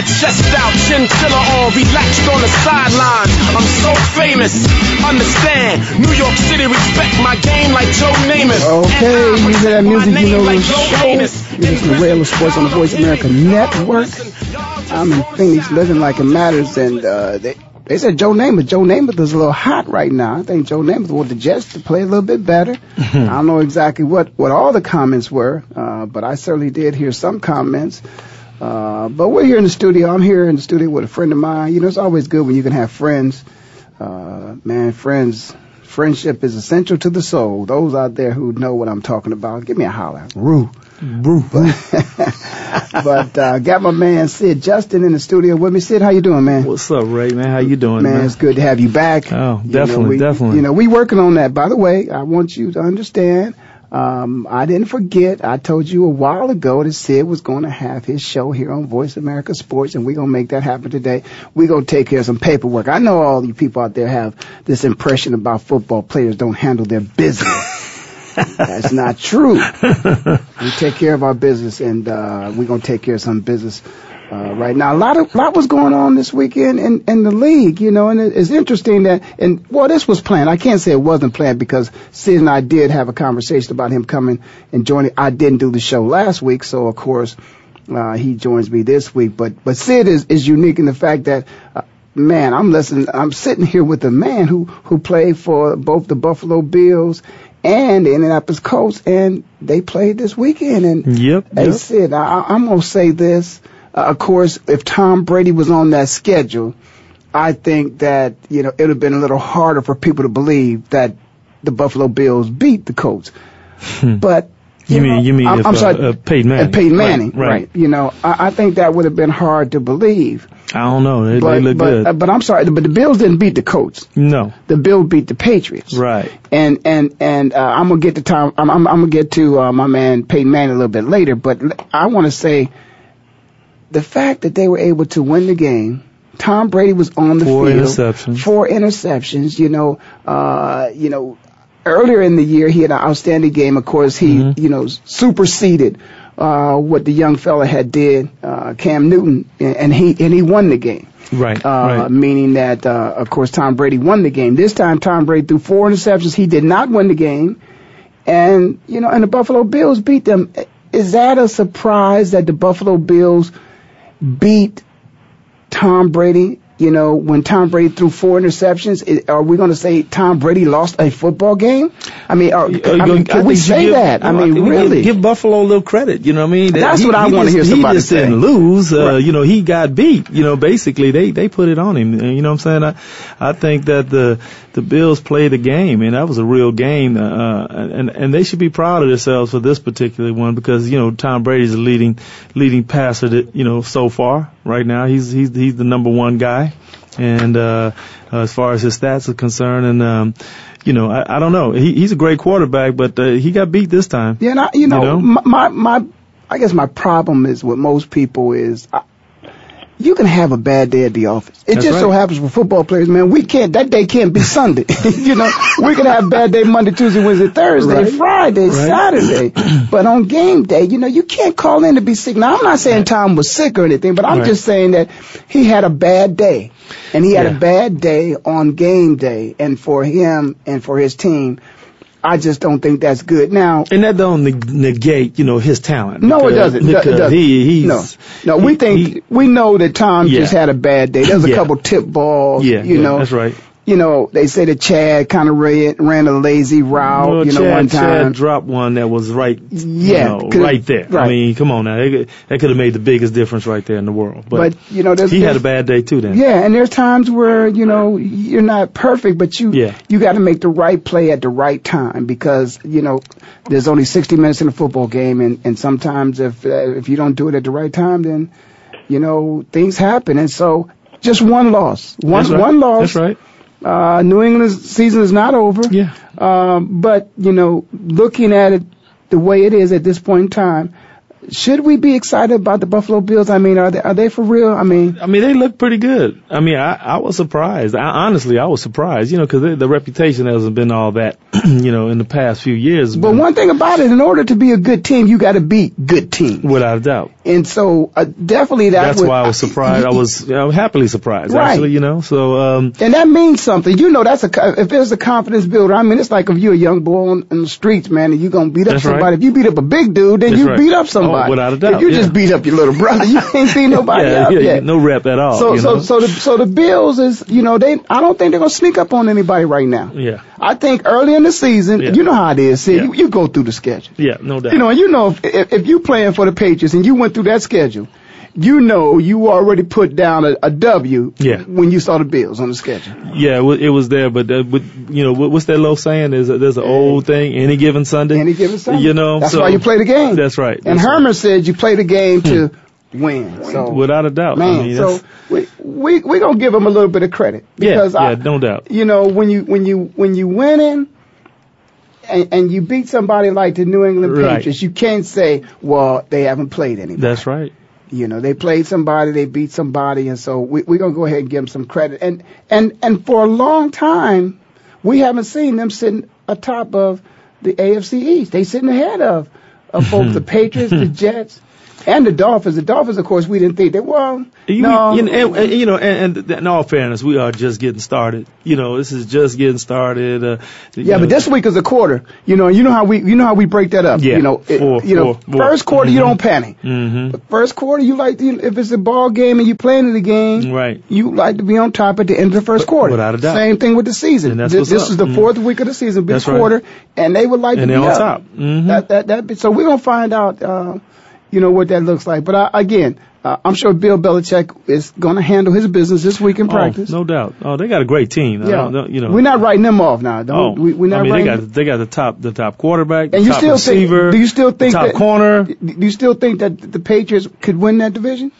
My chest out, chinchilla on, relaxed on the sidelines. I'm so famous. Understand, New York City respect my game like Joe Namath. Okay, And you hear that music, you know like the Joe show. Gaines. You listen to Ray Ellis Sports on the Voice America Network. I'm in Phoenix, living like it matters, and uh, they they said Joe Namath. Joe Namath is a little hot right now. I think Joe Namath want the Jets to play a little bit better. I don't know exactly what what all the comments were, uh, but I certainly did hear some comments. Uh, but we're here in the studio. I'm here in the studio with a friend of mine. You know, it's always good when you can have friends. Uh, man, friends, friendship is essential to the soul. Those out there who know what I'm talking about, give me a holler. Roo. Brew. but uh, got my man Sid Justin in the studio with me. Sid, how you doing, man? What's up, Ray, man? How you doing, man, man? it's good to have you back. Oh, You know, definitely, we- definitely. You know, we working on that. By the way, I want you to understand. Um, I didn't forget. I told you a while ago that Sid was going to have his show here on Voice America Sports, and we're going to make that happen today. We're going to take care of some paperwork. I know all you people out there have this impression about football players don't handle their business. That's not true. we take care of our business, and uh, we're going to take care of some business uh, right now. A lot of lot was going on this weekend in, in the league, you know, and it, it's interesting that and well, this was planned. I can't say it wasn't planned because Sid and I did have a conversation about him coming and joining. I didn't do the show last week, so of course uh, he joins me this week. But but Sid is is unique in the fact that. Uh, Man, I'm listening. I'm sitting here with a man who who played for both the Buffalo Bills and the Indianapolis Colts, and they played this weekend. And Yep, Hey, yep. Sid, I, I'm gonna say this. Uh, of course, if Tom Brady was on that schedule, I think that you know it would have been a little harder for people to believe that the Buffalo Bills beat the Colts. But You mean- know, you mean I'm, if, I'm uh, sorry, uh, Peyton Manning. uh, Peyton Right, Manning, right. You know, I, I think that would have been hard to believe. I don't know. They, But they look but good. uh, but I'm sorry, but the Bills didn't beat the Colts. no. The Bills beat the Patriots. Right. And and and uh, I'm gonna get to Tom. I'm I'm, I'm gonna get to uh, my man Peyton Manning a little bit later. But I want to say the fact that they were able to win the game. Tom Brady was on the Four field. interceptions. Four interceptions. You know. Uh. You know. Earlier in the year, he had an outstanding game. Of course, he Mm-hmm. you know superseded uh, what the young fella had did, uh, Cam Newton, and, and he and he won the game Right. uh, right. meaning that, uh, of course, Tom Brady won the game. This time, Tom Brady threw four interceptions. He did not win the game, and you know, and the Buffalo Bills beat them. Is that a surprise that the Buffalo Bills beat Tom Brady? You know, when Tom Brady threw four interceptions, i- are we going to say Tom Brady lost a football game? I mean, are, I Uh, mean I can we say give- that? I mean, we really? Give, Buffalo a little credit. You know what I mean? That's he- what I wanna hear somebody He just say. didn't lose. Uh, Right. You know, he got beat. You know, basically they they put it on him. You know what I'm saying? I I think that the the Bills played the game, and that was a real game. Uh, and and they should be proud of themselves for this particular one because you know Tom Brady's the leading leading passer that you know so far right now. He's he's he's the number one guy. And uh, uh, as far as his stats are concerned, and um, you know, I, I don't know. He, he's a great quarterback, but uh, he got beat this time. Yeah, and I, you know, You know? My, my my I guess my problem is with most people is I, you can have a bad day at the office. It That's just so happens with football players, man. We can't. That day can't be Sunday. you know, we can have bad day Monday, Tuesday, Wednesday, Thursday, Right. Friday, Right. Saturday. but on game day, you know, you can't call in to be sick. Now, I'm not saying Tom was sick or anything, but I'm Right. just saying that he had a bad day, and he had a bad day on game day, and for him and for his team. I just don't think that's good. Now, And that don't neg- negate, you know, his talent. no, it doesn't. It Because doesn't. he, he's, no, no. We think he- we know that Tom Yeah. just had a bad day. There's a Yeah. couple tip balls. yeah, you yeah, know, that's right. You know, they say that Chad kind of ran, ran a lazy route. Well, you know, Chad, one time. Chad dropped one that was right, Yeah, you know, right there. I mean, come on now, That could- have made the biggest difference right there in the world. But, But you know, there's he had a bad day too. Then, Yeah, and there's times where you know you're not perfect, but you Yeah. you got to make the right play at the right time because you know there's only 60 minutes in a football game, and and sometimes if uh, if you don't do it at the right time, then you know things happen, and so just one loss, one right. one loss. That's right. Uh, New England's season is not over. Yeah. Um, but you know, looking at it the way it is at this point in time, should we be excited about the Buffalo Bills? I mean, are they are they for real? I mean, I mean, they look pretty good. I mean, I, I was surprised. I, honestly, I was surprised, you know, because the reputation hasn't been all that, you know, in the past few years. But one thing about it, in order to be a good team, you got to beat good teams. Without a doubt. And so, uh, definitely that That's would, why I was surprised. I was you know, happily surprised, Right. actually, you know. So, um, And that means something. You know, that's a if there's a confidence builder. I mean, it's like if you're a young boy on, in the streets, man, and you're gonna beat up That's right. somebody. If you beat up a big dude, then That's you right. beat up somebody. Oh, without a doubt, If you yeah. just beat up your little brother, you ain't beat nobody yeah, up yeah, yet. no rep at all. So, so, know? so the so the Bills is, you know, they. I don't think they're gonna sneak up on anybody right now. yeah, I think early in the season, Yeah. you know how it is. See, Yeah. you, you go through the schedule. yeah, no doubt. You know, and you know if, if, if you playing for the Patriots and you went through that schedule, you know you already put down a, a W Yeah. when you saw the Bills on the schedule. Yeah, it was there, but uh, but you know what's that little saying? There's a, there's an old thing. Any given Sunday. Any given Sunday. You know, that's so- why you play the game. That's right. And that's right. Herman said you play the game to win. So without a doubt. man, I mean, so we we we gonna give him a little bit of credit yeah, because I, yeah, no doubt. you know when you when you when you winning. And, and you beat somebody like the New England Right. Patriots, you can't say, "Well, they haven't played anybody." That's right. You know, they played somebody, they beat somebody, and so we, we're gonna go ahead and give them some credit. And and and for a long time, we haven't seen them sitting atop of the AFC East. They sitting ahead of of both the Patriots, the Jets, and the Dolphins. The Dolphins, of course, we didn't think that. Well, You, no, you know, and, you know, and, and in all fairness, we are just getting started. You know, this is just getting started. Uh, Yeah, know, but this week is a quarter. You know, you know how we you know how we break that up. Yeah, You know, it- four, you know, four, four. first quarter you Mhm. don't panic. Mhm. But first quarter you like to, if it's a ball game and you're playing in the game, Right. You like to be on top at the end of the first quarter. without a doubt. Same thing with the season. This this is the Mhm. fourth week of the season, big That's right. quarter, and they would like And to be on up. top. Mhm. That that that. So we're gonna find out. Uh, you know what that looks like. But I, again, uh, I'm sure Bill Belichick is going to handle his business this week in Oh, practice. no doubt. Oh, they got a great team. Yeah, you know, we're not writing them off now. Don't Oh, we? We're not I mean, they got they got the top the top quarterback, the And you top still think- receiver. do you still think the top that- corner? Do you still think that the Patriots could win that division?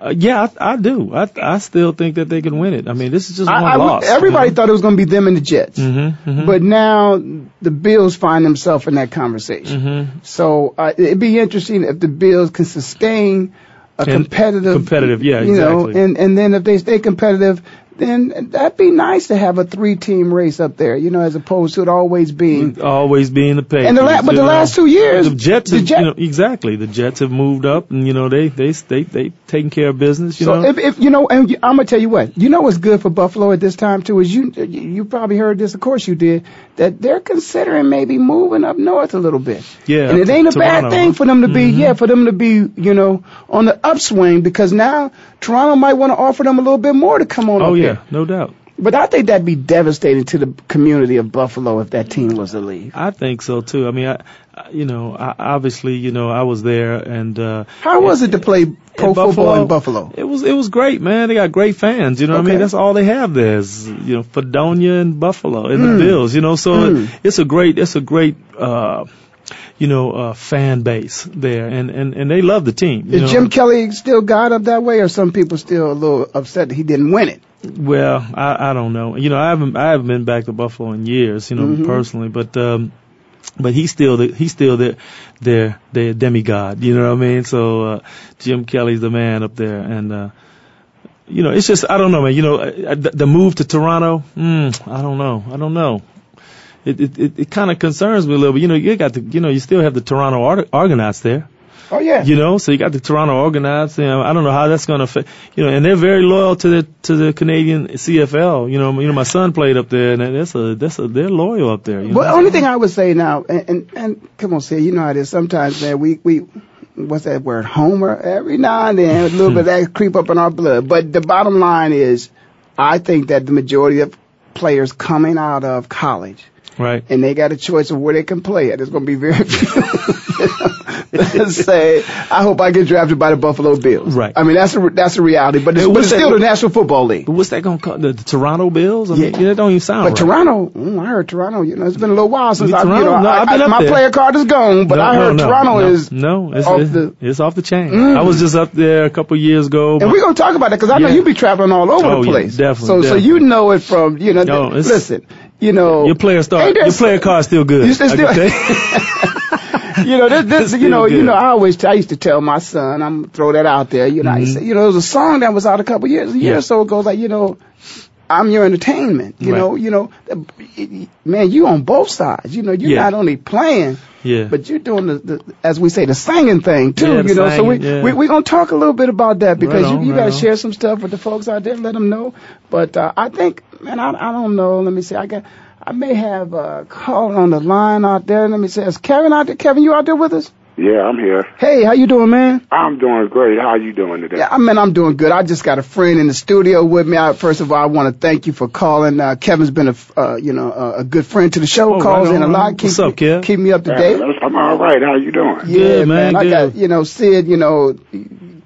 Uh, yeah, I, I do. I I still think that they can win it. I mean, this is just one I, I, loss. everybody thought it was going to be them and the Jets, Mm-hmm, mm-hmm. but now the Bills find themselves in that conversation. mm-hmm. So uh, it'd be interesting if the Bills can sustain a And competitive, competitive, yeah, you know, exactly. and and then if they stay competitive, then that'd be nice to have a three-team race up there, you know, as opposed to it always being. always being the Patriots. And the la- but the know. last two years, the Jets, the Jet- you know, exactly. The Jets have moved up, and you know they they they they taking care of business. You so know, if, if you know, and I'm gonna tell you what, you know what's good for Buffalo at this time too is you you probably heard this, of course you did, that they're considering maybe moving up north a little bit. Yeah, and it ain't a Toronto, bad thing for them to be, Mhm. yeah, for them to be, you know, on the upswing because now Toronto might want to offer them a little bit more to come on oh up yeah, here. No doubt. But I think that'd be devastating to the community of Buffalo if that team was to leave. I think so too. I mean, I, I you know, I, obviously, you know, I was there, and uh, How was it to play pro in football in Buffalo? It was it was great, man. They got great fans. You know what I mean? That's all they have there is you know Fredonia and Buffalo and Mm. the Bills. You know, so Mm. it's a great it's a great uh, you know uh, fan base there, and and and they love the team. Is know? Jim Kelly still got up that way, or some people still a little upset that he didn't win it? Well, I I don't know. You know, I haven't I haven't been back to Buffalo in years. You know, Mhm. personally, but. um but he's still the, he's still their their their demigod. You know what I mean? So uh, Jim Kelly's the man up there, and uh, you know it's just I don't know, man. You know uh, the, the move to Toronto, mm, I don't know, I don't know. It it it, it kind of concerns me a little bit. You know, you got the you know you still have the Toronto Ar- Argonauts there. Oh yeah. You know, so you got the Toronto Argonauts. You know, I don't know how that's going to affect. You know, and they're very loyal to the to the Canadian CFL. You know, you know, my son played up there, and that's a that's a they're loyal up there. You But know? the only thing I would say now, and, and, and come on, say, you know how it is. Sometimes, man, we, we, what's that word? Homer. Every now and then, a little bit of that creep up in our blood. But the bottom line is, I think that the majority of players coming out of college, right? and they got a choice of where they can play at. There's going to be very few. say, I hope I get drafted by the Buffalo Bills. Right. I mean, that's a that's a reality. But it's, but it's that- still the National Football League. But what's that going to call the, the Toronto Bills? I mean, Yeah. yeah, that don't even sound But right. Toronto, mm, I heard Toronto. You know, it's been a little while since You I, you Toronto? know, No, I, I've been I- up my there. player card is gone. But no, I heard no, Toronto is no, it's, off it's, the- it's off the chain. Mm. I was just up there a couple years ago. And we're gonna talk about that because I know Yeah. you be traveling all over Oh, the yeah, place. definitely, So, so you know it from you know. Listen, you know your player Ain't your player card's still good. You still- I can tell you. know, this, this you know, still you know. I always, I used to tell my son, I'm throw that out there. You know, I used to, you know, there was a song that was out a couple years, a year Mm-hmm. Yeah. or so ago, like you know, I'm your entertainment. You Right. know, you know, man, you on both sides. You know, you're Yeah. not only playing. Yeah. But you're doing the, the, as we say, the singing thing too. Yeah, you know, so we, yeah. we we're gonna talk a little bit about that because Right on, you, you right gotta on. share some stuff with the folks out there, let them know. But uh, I think, man, I I don't know. Let me see. I got. I may have a call on the line out there. Let me see. Is Kevin out there? Kevin, you out there with us? Yeah, I'm here. Hey, how you doing, man? I'm doing great. How you doing today? Yeah, I mean, I'm doing good. I just got a friend in the studio with me. I, first of all, I want to thank you for calling. Uh, Kevin's been a, uh, you know, a, a good friend to the show. Oh, calls right in a lot. right. Keep, What's up, Kev? Keep me up to date. that's- I'm all right. How you doing? Yeah, Good, man, I got, you know, Sid, you know,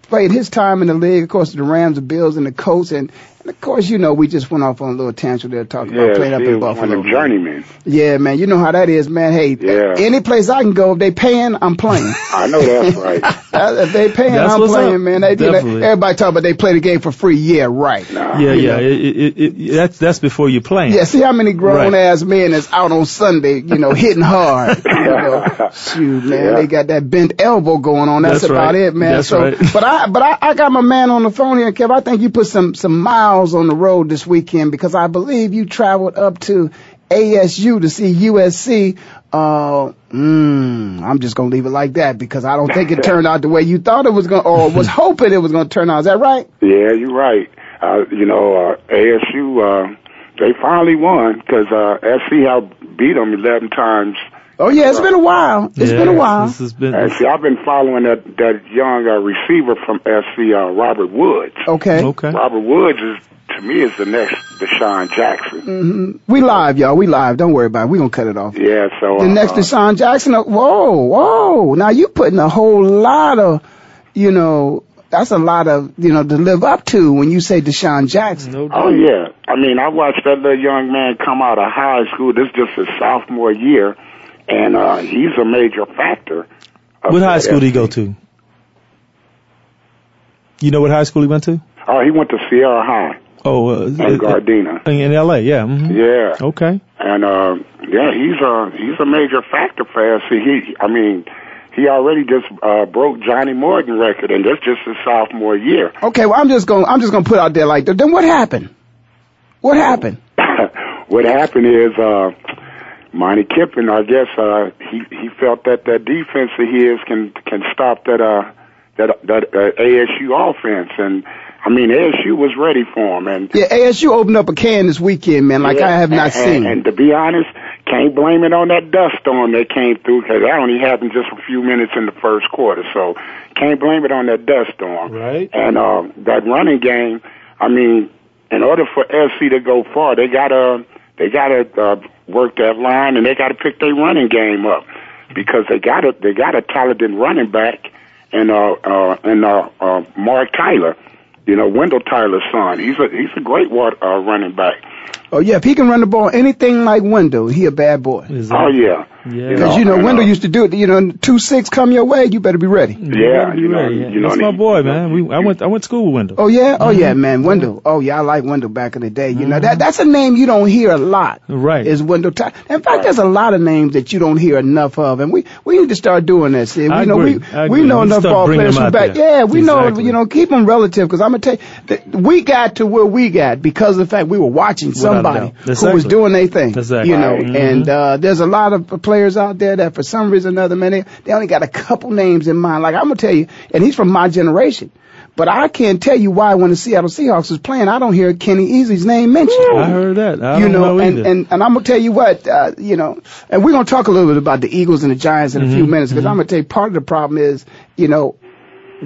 played his time in the league. Of course, the Rams, the Bills, and the Colts. And, and of course, you know, we just went off on a little tangent there talking about playing up in Buffalo. of them journeymen. Yeah, man, you know how that is, man. Hey, Yeah. any place I can go, if they paying, I'm playing. I know that's right. If they paying, That's I'm playing, up. man. They, you know, Definitely. everybody talk about they play the game for free. Yeah, right. Nah. Yeah, you yeah. It, it, it, it, that's that's before you playing. Yeah, see how many grown Right. ass men is out on Sunday, you know, hitting hard. You know, shoot, man, Yeah. they got that bent elbow going on. That's, That's about right. it, man. That's so, right. but I, but I, I got my man on the phone here, Kev. I think you put some some miles on the road this weekend because I believe you traveled up to ASU to see USC. Uh, mm, I'm just gonna leave it like that because I don't think it turned out the way you thought it was gonna, or was hoping it was gonna turn out. Is that right? Yeah, you're right. Uh, you know, uh, ASU, uh, they finally won because uh, SC have beat them 11 times. Oh yeah, it's been a while. It's Yeah, been a while. This has been. And see, I've been following that that young uh, receiver from SC, uh, Robert Woods. Okay. okay. Robert Woods is to me is the next DeSean Jackson. We live, y'all. We live. Don't worry about it. We gonna cut it off. Yeah, so The uh, next DeSean Jackson. uh, Whoa, whoa. Now you putting a whole lot of, you know, that's a lot of, you know, to live up to when you say DeSean Jackson. No Oh yeah, I mean, I watched that little young man come out of high school. This is just his sophomore year, and uh, he's a major factor. of What high school did he go to? You know what high school he went to? Oh, he went to Serra High Oh, uh, in uh, Gardena. in L.A. Yeah. hmm Yeah, Okay. and uh, yeah, he's a he's a major factor for SC. He, I mean, he already just uh, broke Johnnie Morton record, and that's just his sophomore year. Okay, well I'm just gonna I'm just gonna put out there like that. Then what happened? What happened? what happened is uh Monte Kiffin, I guess, uh he he felt that that defense of his can can stop that uh that that uh, ASU offense and I mean ASU was ready for him and Yeah, ASU opened up a can this weekend, man, like yeah, I have not and, seen. And, and to be honest, can't blame it on that dust storm that came through because that only happened just a few minutes in the first quarter. So can't blame it on that dust storm. Right. And uh, that running game, I mean, in order for SC to go far, they gotta they gotta uh, work that line and they gotta pick their running game up because they got a they got a talented running back and uh uh and uh, uh Marc Tyler, you know Wendell Tyler's son. He's a he's a great wa- uh, running back. oh yeah, if he can run the ball anything like Wendell, he a bad boy. Is Oh yeah. Yeah. Because you know and, Wendell uh, used to do it. You know, two six come your way, you better be ready. Yeah, be you know, ready. you know, That's my boy, man. We I went I went to school with Wendell. Oh yeah, oh yeah, man, Wendell. Oh yeah, I like Wendell back in the day. You know that that's a name you don't hear a lot. Right. Is Wendell Ty- In fact, there's a lot of names that you don't hear enough of, and we we need to start doing this. And we I know agree. we I we know We enough start ball players from back. there. Yeah, we know you know keep them relative because I'm gonna tell you that we got to where we got because of the fact we were watching somebody doubt. who was doing their thing. Exactly. You know, Right. and uh, there's a lot of players out there that for some reason or another, man, they, they only got a couple names in mind. Like I'm gonna tell you, and he's from my generation. But I can't tell you why when the Seattle Seahawks is playing, I don't hear Kenny Easley's name mentioned. I heard that. I you know, know, and, and and I'm gonna tell you what, uh, you know, and we're gonna talk a little bit about the Eagles and the Giants in a Mm-hmm. few minutes because I'm gonna tell you part of the problem is, you know,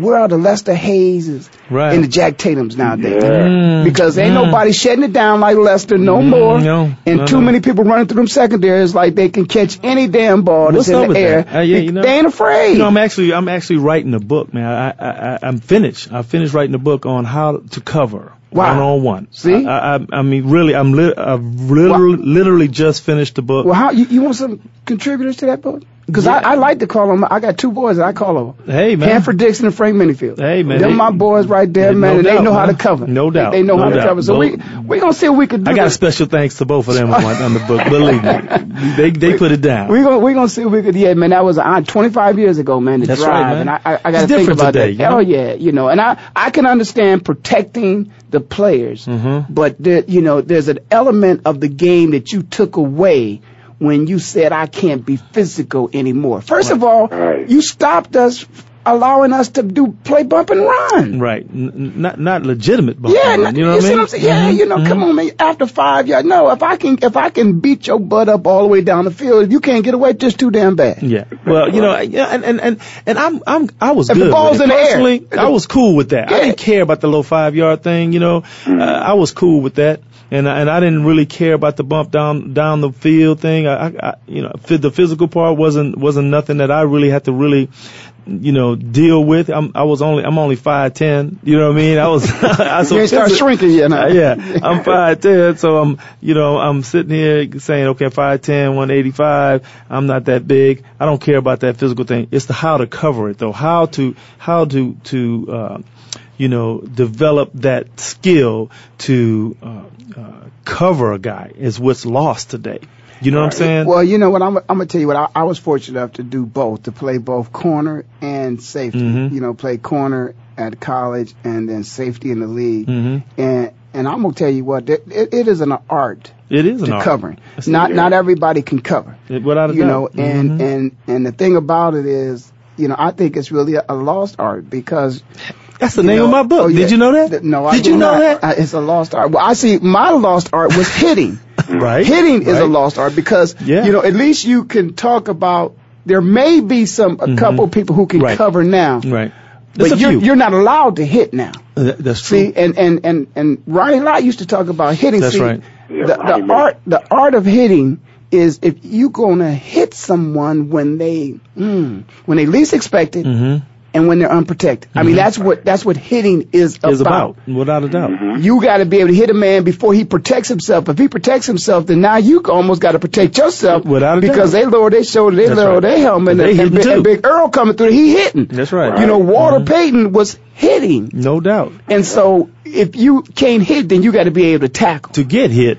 where are the Lester Hayes Right. and the Jack Tatum's nowadays? Yeah. Mm, Because ain't mm. nobody shutting it down like Lester no Mm, more, no, and no, too no. many people running through them secondaries like they can catch any damn ball What's that's up in with the air. that? Uh, yeah, you know- they ain't afraid. You know, I'm actually I'm actually writing a book, man. I, I, I I'm finished. I finished writing a book on how to cover Wow. one on one. See? I, I, I mean, really, I'm li- I've literally, literally just finished the book. well, how you, you want some contributors to that book? Because Yeah. I, I like to call them. I got two boys that I call them. Hey, man. Hanford Dixon and Frank Minnifield. Hey, man, Them they- my boys right there, no man, and they doubt, know how to cover. No doubt, They, they know no how to cover. So we we gonna see what we could do. I got a special thanks to both of them on, on the book. Believe me, they they put it down. We gonna we gonna see if we could. Yeah, man, that was uh, 25 years ago, man. To That's drive, right, man. and I I, I got to think about today, that. you know? Oh yeah, you know, and I I can understand protecting the players, Mm-hmm. but there, you know, there's an element of the game that you took away when you said I can't be physical anymore. First of all, Right. you stopped us allowing us to do play bump and run. Right, N- n- not not legitimate. bump Yeah, and run, you know what I see mean? what I'm saying? Yeah, Mhm, you know, come mhm. on, man. After five yards, no. If I can, if I can beat your butt up all the way down the field, if you can't get away, just too damn bad. Yeah. Well, you know, yeah, and and and, and I'm I'm I was If the good. ball's with it. in the air. Personally, I was cool with that. I didn't care about the low five yard thing. You know, uh, I was cool with that. And I- and I didn't really care about the bump down down the field thing. I, I, I you know the physical part wasn't wasn't nothing that I really had to really you know deal with. I'm I was only I'm only five ten. You know what I mean? I was I so You start shrinking yet, huh? uh, yeah, I'm five ten, so I'm, you know, I'm sitting here saying, okay, five ten, one eighty five. I'm not that big. I don't care about that physical thing. It's the how to cover it, though. How to, how to, to, uh, you know, develop that skill to uh, uh, cover a guy is what's lost today. You know what I'm saying? Well, you know what? I'm, I'm gonna tell you what. I, I was fortunate enough to do both, to play both corner and safety. Mhm. You know, play corner at college and then safety in the league. Mhm. And and I'm gonna tell you what, it, it, it is an art it is an to art. covering. It's- Not not everybody can cover. It- without a you doubt. know, and Mhm. and and the thing about it is, you know, I think it's really a, a lost art because that's the you name know- of my book. oh, yeah. Did you know that? Th- No, I did you know not. that? Uh, it's a lost art. Well, I see. My lost art was hitting. right. Hitting is a lost art because Yeah. you know at least you can talk about. There may be some a couple people who can Mm-hmm. Right. cover now, Right. There's but you're few. you're not allowed to hit now. Uh, That's true. See, and and and and Ronnie Lott used to talk about hitting. That's See, right. Yeah, the, the Lott. art the art of hitting is if you're gonna hit someone when they mm, when they least expect it Mhm. And when they're unprotected. I mean that's what that's what hitting is, Is about without a doubt. You got to be able to hit a man before he protects himself. If he protects himself, then now you almost got to protect yourself Without a because doubt. they lower their shoulder, they That's lower right. their helmet, But they and, and, Big- and Big Earl coming through, he hitting. That's right. You know, Walter Mhm. Payton was hitting. No doubt. And so if you can't hit, then you got to be able to tackle. To get hit,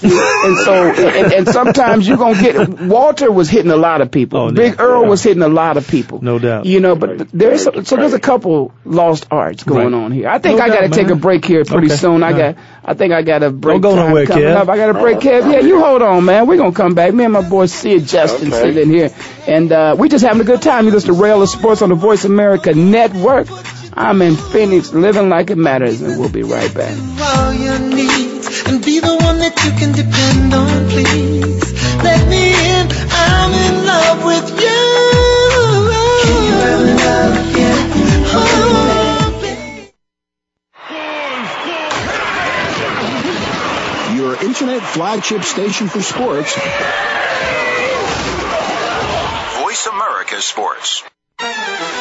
And so, and, and sometimes you're gonna get. Walter was hitting a lot of people. Oh, Big yeah. Earl was hitting a lot of people. No doubt. You know, but there's so, so there's a couple lost arts going Right. on here. I think No I got to take a break here pretty Okay. soon. I got. I think I got a break. go nowhere, coming Kev. Up. I got a break, Kev. Yeah, you hold on, man. We're gonna come back. Me and my boy Sid Justin Okay. sitting here, and uh, we just having a good time. You listen to Ray Ellis Sports on the Voice America Network. I'm in Phoenix, living like it matters, and we'll be right back. All and be the one that you can depend on, please. Let me in, I'm in love with you. Can you ever love again? Oh, baby. Your internet flagship station for sports. Voice America Sports.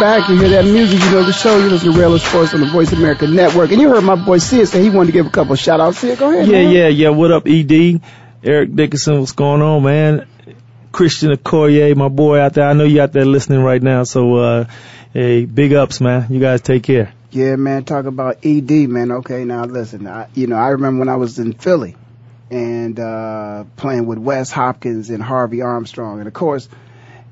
Back. You hear that music, you know the show. You listen to Rail Sports on the Voice America Network. And you heard my boy Sid say he wanted to give a couple of shout outs. Sid, go ahead. Yeah, man. yeah, yeah. What up, ED? Eric Dickerson, what's going on, man? Christian Okoye, my boy out there. I know you out there listening right now. So, uh, hey, big ups, man. You guys take care. Yeah, man, talk about ED, man. Okay, now listen, I, you know, I remember when I was in Philly and, uh, playing with Wes Hopkins and Harvey Armstrong. And of course,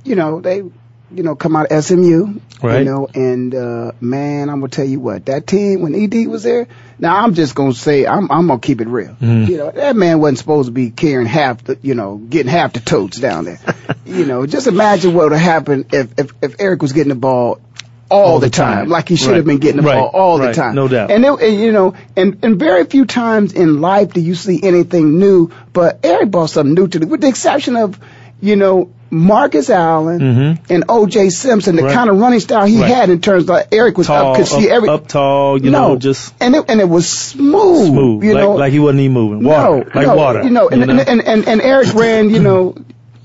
you know, they, you know, come out of SMU, Right. you know, and, uh, man, I'm gonna tell you what, that team, when ED was there, now I'm just gonna say, I'm, I'm gonna keep it real. Mhm. You know, that man wasn't supposed to be carrying half the, you know, getting half the totes down there. you know, just imagine what would have happened if, if, if Eric was getting the ball all, All the the time, time. like he should Right. have been getting the Right. ball all Right. the time. No doubt. And, it, and you know, and, and very few times in life do you see anything new, but Eric brought something new to the, with the exception of, you know, Marcus Allen Mm-hmm. and O.J. Simpson, the Right. kind of running style he Right. had in terms of like Eric was Tall, up, could see every, up tall, you no, know, just and it, and it was smooth, smooth, you like, know, like he wasn't even moving. Water, no, like no, water. You know, and, you know? And, and, and Eric ran, you know,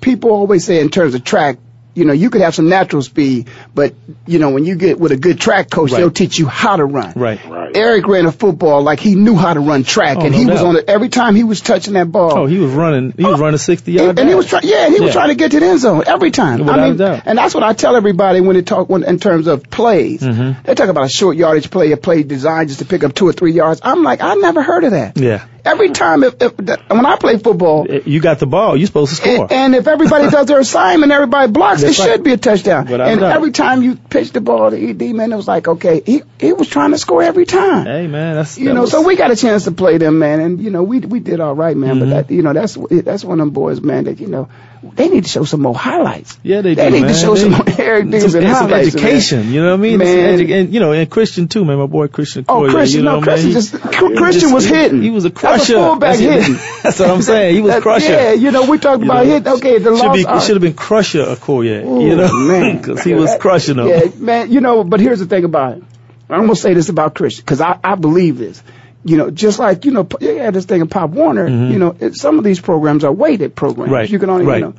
people always say in terms of track, you know, you could have some natural speed, but, you know, when you get with a good track coach, Right. they'll teach you how to run. right. Right. Eric ran a football like he knew how to run track, Oh, and no he was on it every time he was touching that ball. Oh, he was running. He was running sixty and, yards. and he was trying, yeah, he was trying to get to the end zone every time. Without I a mean, doubt. and that's what I tell everybody when they talk when, in terms of plays. Mhm. They talk about a short yardage play, a play designed just to pick up two or three yards. I'm like, I never heard of that. Yeah. Every time, if, if when I play football, You got the ball. You're supposed to score. and, and if everybody does their assignment, everybody blocks, That's it right. should be a touchdown. Without and every time you pitch the ball to ED, man, it was like, okay, he he was trying to score every time. hey, man, that's You that know, was- so we got a chance to play them, man, and you know, we we did all right, man. Mhm. But that, you know, that's that's one of them boys, man. That you know, they need to show some more highlights. Yeah, they, They do, need to show They- some more Eric Dickerson and highlights, man. education. You know what I mean? Man. edu- and you know, and Christian too, man. My boy Christian. Oh, Okoye, Christian, you know, no, Christian man, just he- Christian just- was hitting. He was a crusher. That's a fullback That's, hitting. that's what I'm saying. He was That- crusher. Yeah, you know, we talked You about know, hit. Okay, the should loss. be, it should have been Crusher Okoye, Ooh, you know, man, because he was crushing them. Yeah, man. You know, but here's the thing about it. I'm gonna say this about Christian because I I believe this. You know, just like you know, you had this thing in Pop Warner. Mhm. You know, it, some of these programs are weighted programs. Right, You can only right. you know.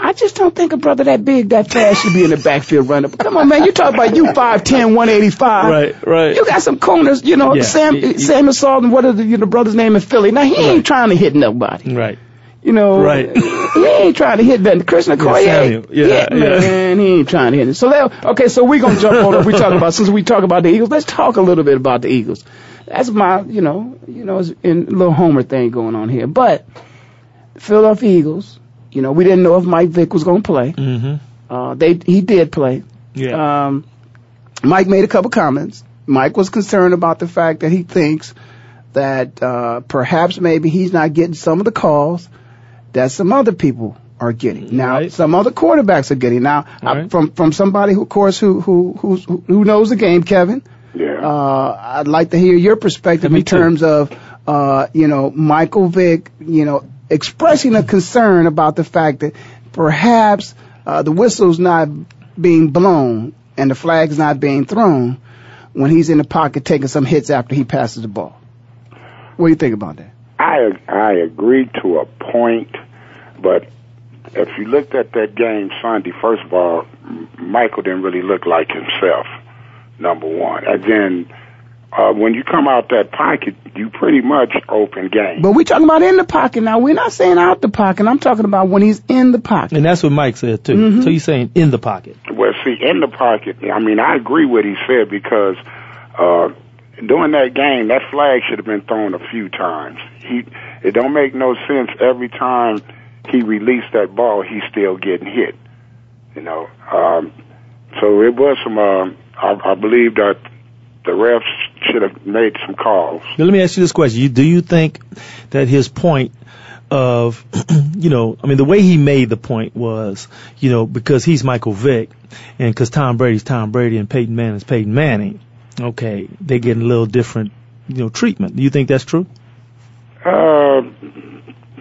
I just don't think a brother that big, that fast should be in the backfield running. But Come on, man. You talk about you 5'10", 185. Right, right. You got some corners, you know, Yeah, Sam, you- Sam Assault, what is the, you know, brother's name in Philly? Now, he ain't trying to hit nobody. Right. You know, Right. he ain't trying to hit that. Christian Yeah, Samuel. Yeah, yeah, yeah. man, he ain't trying to hit it. So okay, so we're gonna jump on. up. We talk about since we talk about the Eagles, let's talk a little bit about the Eagles. That's my, you know, you know, it's in a little Homer thing going on here. But Philadelphia Eagles, you know, we didn't know if Mike Vick was gonna play. Mm-hmm. Uh, they he did play. Yeah. Um, Mike made a couple comments. Mike was concerned about the fact that he thinks that uh, perhaps maybe he's not getting some of the calls that some other people are getting. Now, Right. some other quarterbacks are getting. Now, I, from from somebody who, of course, who who who's, who knows the game, Kevin. Yeah. Uh, I'd like to hear your perspective Me in too. terms of, uh, you know, Michael Vick, you know, expressing a concern about the fact that perhaps uh, the whistle's not being blown and the flag's not being thrown when he's in the pocket taking some hits after he passes the ball. What do you think about that? I I agree to a point, but if you looked at that game Sunday, first of all, Michael didn't really look like himself. Number one, and then uh, when you come out that pocket, you pretty much open game. But we talking about in the pocket now. We're not saying out the pocket. I'm talking about when he's in the pocket. And that's what Mike said too. Mhm. So you're saying in the pocket. Well, see, in the pocket, I mean, I agree with he said because uh, during that game, that flag should have been thrown a few times. He, it don't make no sense every time he released that ball, he's still getting hit. You know, um, so it was some. Uh, I, I believe that the refs should have made some calls. Now, let me ask you this question: you, Do you think that his point of, you know, I mean, the way he made the point was, you know, because he's Michael Vick, and because Tom Brady's Tom Brady and Peyton Manning's Peyton Manning, okay, they're getting a little different, you know, treatment. Do you think that's true? Uh,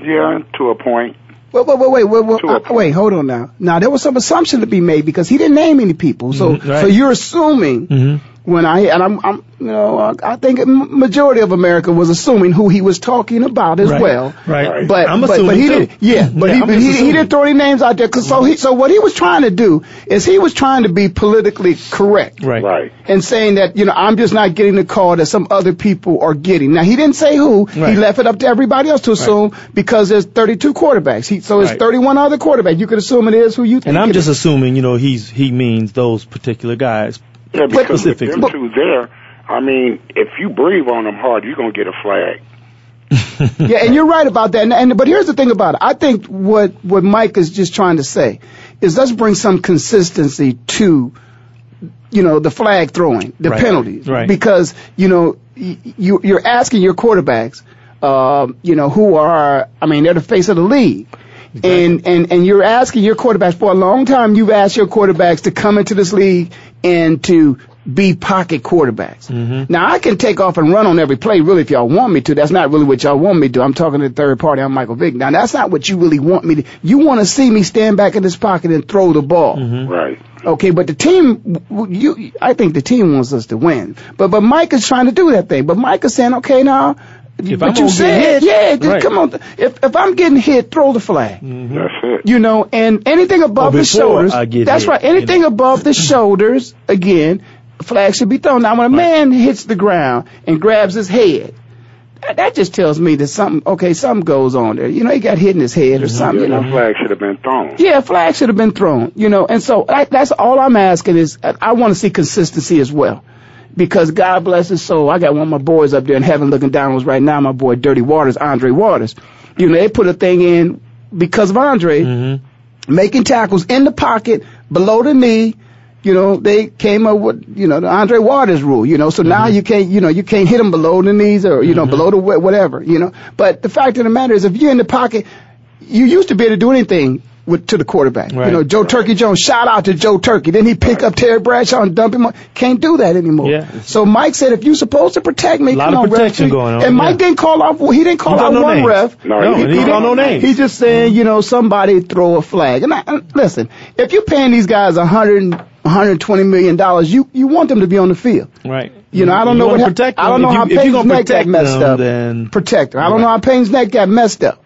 yeah, to a point. Wait, wait, wait, wait, wait, wait, uh, wait, hold on now. Now there was some assumption to be made because he didn't name any people. So, Mhm, right. so you're assuming Mhm. When I and I'm, I'm, you know, uh, I think majority of America was assuming who he was talking about as Right. well. Right. But, I'm but, but assuming he too. didn't. Yeah, but Yeah, he, I'm but just he, he didn't throw any names out there. Cause so he, so what he was trying to do is he was trying to be politically correct. Right. Right. And saying that, you know, I'm just not getting the call that some other people are getting. Now, he didn't say who. Right. He left it up to everybody else to assume because there's 32 quarterbacks. He, so there's Right. 31 other quarterbacks. You could assume it is who you think And I'm it just is. assuming, you know, he's he means those particular guys. Yeah, because with them two there, I mean, if you breathe on them hard, you're gonna get a flag. yeah, and you're right about that. And, and but here's the thing about it. I think what what Mike is just trying to say is let's bring some consistency to you know the flag throwing, the Right. penalties, Right. because you know y- you you're asking your quarterbacks, uh, you know who are I mean they're the face of the league. And, and and you're asking your quarterbacks for a long time. You've asked your quarterbacks to come into this league and to be pocket quarterbacks. Mm-hmm. Now I can take off and run on every play, really, if y'all want me to. That's not really what y'all want me to do. I'm talking to the third party. I'm Michael Vick. Now that's not what you really want me to. You want to see me stand back in this pocket and throw the ball. Mm-hmm. Right. Okay, but the team, you, I think the team wants us to win. But but Mike is trying to do that thing. But Mike is saying, okay, now. If but I'm you gonna said, hit, yeah, right. come on. If if I'm getting hit, throw the flag. Mm-hmm. That's it. You know, and anything above Oh, the shoulders. I get that's hit, right. Anything above the shoulders, again, a flag should be thrown. Now, when a man hits the ground and grabs his head, that, that just tells me that something. Okay, something goes on there. You know, he got hit in his head or mm-hmm. something. You Yeah, know, flag should have been thrown. yeah, a flag should have been thrown, you know, and so I, that's all I'm asking is I, I want to see consistency as well. Because God bless his soul, I got one of my boys up there in heaven looking down on us right now, my boy Dirty Waters, Andre Waters. You know, they put a thing in because of Andre mm-hmm. making tackles in the pocket, below the knee. You know, they came up with, you know, the Andre Waters rule, you know, so now mm-hmm. you can't, you know, you can't hit them below the knees or, you know, mm-hmm. below the, whatever, you know. But the fact of the matter is, if you're in the pocket, you used to be able to do anything with, to the quarterback. Right. You know, Joe Turkey Jones, shout out to Joe Turkey. Didn't he pick up Terry Bradshaw and dump him? on- Can't do that anymore. Yeah. So Mike said, if you're supposed to protect me, A lot come of on, protection ref. going on, And Mike yeah. didn't call off, he didn't call out no one names. ref. No, No, he, he didn't. no names. He's just saying, you know, somebody throw a flag. And, I, and listen, if you're paying these guys a hundred, 120 million dollars, you you want them to be on the field. Right. You know, I don't know wanna what protect I don't know how if you, you're gonna neck got protect messed them, up. then Protector. I don't know how Payne's neck got messed up.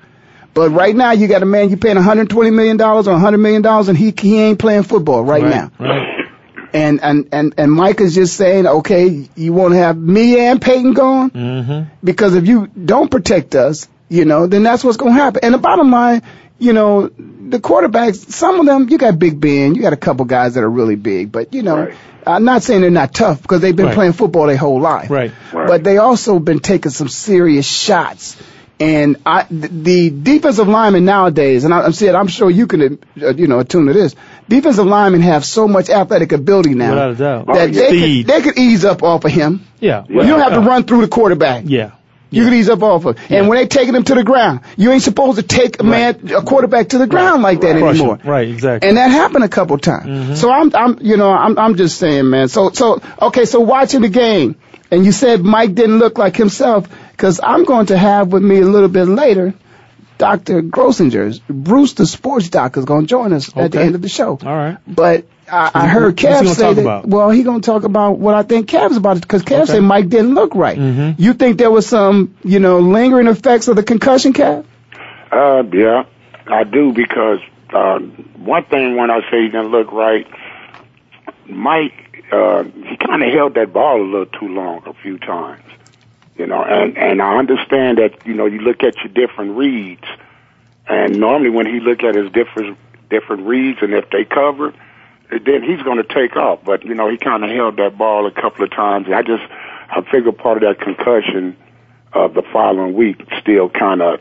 But right now, you got a man you paying 120 million dollars or 100 million dollars, and he he ain't playing football right, now. Right. And and and and Mike is just saying, okay, you want to have me and Peyton gone Mm-hmm. because if you don't protect us, you know, then that's what's going to happen. And the bottom line, you know, the quarterbacks, some of them, you got Big Ben, you got a couple guys that are really big, but you know, Right. I'm not saying they're not tough because they've been Right. playing football their whole life. Right. Right. But they also been taking some serious shots. And I, the defensive linemen nowadays, and I, I'm saying, I'm sure you can, uh, you know, attune to this. Defensive linemen have so much athletic ability now Without a doubt. that Oh, they could, they could ease up off of him. Yeah. you don't have to run through the quarterback. Yeah. You can ease up off of. And when they taking him to the ground, you ain't supposed to take a man, a quarterback to the ground like that Crush 'em. anymore. Right. Exactly. And that happened a couple times. So I'm, I'm, you know, I'm, I'm just saying, man. So, so, okay, so watching the game, and you said Mike didn't look like himself, because I'm going to have with me a little bit later, Dr. Grossinger, Bruce, the sports doc, is going to join us at the end of the show. All right. But I, I heard What's he say talk that. about? Well, he gonna talk about what I think Kev's about it because Kev Okay. said Mike didn't look right. Mhm. You think there was some, you know, lingering effects of the concussion, Kev? Uh, yeah, I do because uh, one thing when I say he didn't look right, Mike, uh, he kind of held that ball a little too long a few times. You know, and and I understand that you know you look at your different reads, and normally when he look at his different different reads, and if they cover, then he's going to take off. But you know, he kind of held that ball a couple of times. I just I figure part of that concussion uh, the following week still kind of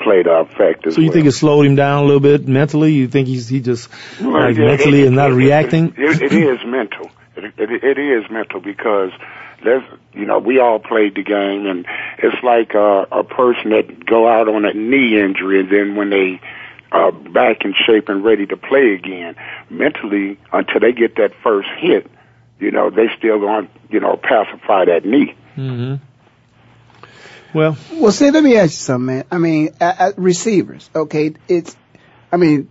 played a effect as So you well. think it slowed him down a little bit mentally? You think he's he just like Yeah, mentally it- and not it- reacting? It, it is mental. It, it, it is mental because there's, you know, we all played the game, and it's like uh, a person that go out on a knee injury, and then when they are back in shape and ready to play again, mentally, until they get that first hit, you know, they still going, you know, pacify that knee. hmm Well, Well, see, let me ask you something, man. I mean, uh, uh, receivers, okay, it's, I mean,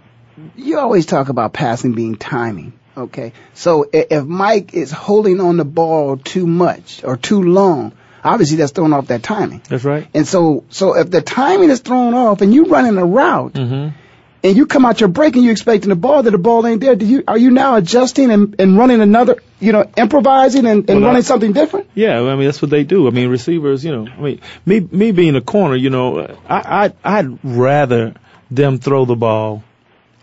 you always talk about passing being timing, okay? So if Mike is holding on the ball too much or too long, obviously that's throwing off that timing. that's right. And so, so if the timing is thrown off and you're running a route hmm and you come out your break and you expecting the ball that the ball ain't there, do you are you now adjusting and, and running another, you know, improvising and, and Well, running I- something different? Yeah, I mean that's what they do. I mean receivers, you know, I mean me me being a corner, you know, I I I'd rather them throw the ball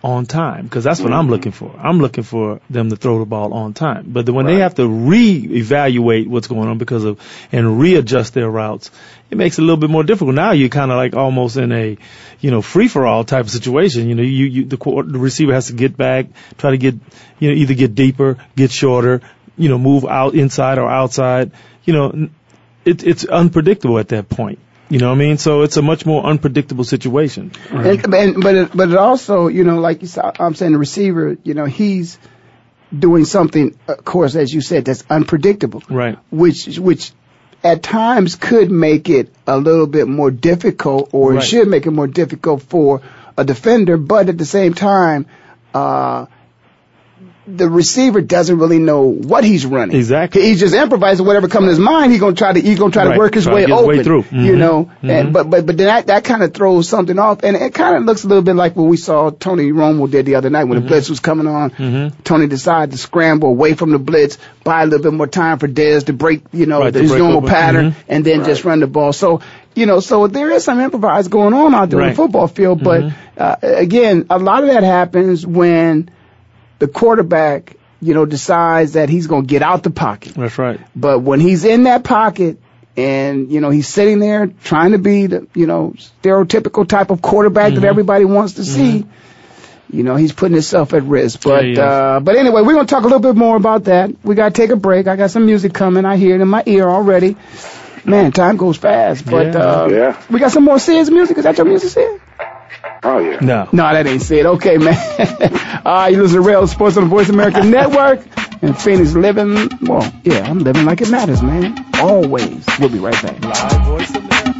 on time because that's what I'm looking for. I'm looking for them to throw the ball on time. But when they have to re-evaluate what's going on because of and readjust their routes, it makes it a little bit more difficult. Now you're kind of like almost in a, you know, free for all type of situation. You know, you, you the, the receiver has to get back, try to get, you know, either get deeper, get shorter, you know, move out inside or outside. You know, it, it's unpredictable at that point. You know what I mean? So it's a much more unpredictable situation. And, and but it, but it also, you know, like you saw, I'm saying the receiver, you know, he's doing something, of course, as you said, that's unpredictable, Right. which which at times could make it a little bit more difficult, or Right. should make it more difficult for a defender. But at the same time, uh, the receiver doesn't really know what he's running. Exactly. He's just improvising whatever comes in his mind. He's gonna try to he's gonna try Right. to work his Try way get his way open. through. You Mhm. know, Mhm. and but but but then that that kind of throws something off, and it kind of looks a little bit like what we saw Tony Romo did the other night when the blitz was coming on. Mhm. Tony decided to scramble away from the blitz, buy a little bit more time for Dez to break, you know, Right, his normal open. pattern, Mhm. and then just run the ball. So. You know, so there is some improvised going on out there on Right. the football field, but Mhm. uh, again, a lot of that happens when the quarterback, you know, decides that he's going to get out the pocket. That's right. But when he's in that pocket and, you know, he's sitting there trying to be the, you know, stereotypical type of quarterback that Mhm. everybody wants to see, you know, he's putting himself at risk. But, he is. uh, but anyway, we're going to talk a little bit more about that. We got to take a break. I got some music coming. I hear it in my ear already. Man, time goes fast. But, Yeah. uh, Yeah. we got some more Sid's music. Is that your music, Sid? Oh yeah. No. No, that ain't Sid. Okay, man. All right, you listen to Ray Ellis Sports on the Voice America Network. And Phoenix living, well, yeah, I'm living like it matters, man. Always. We'll be right back. Live voice America.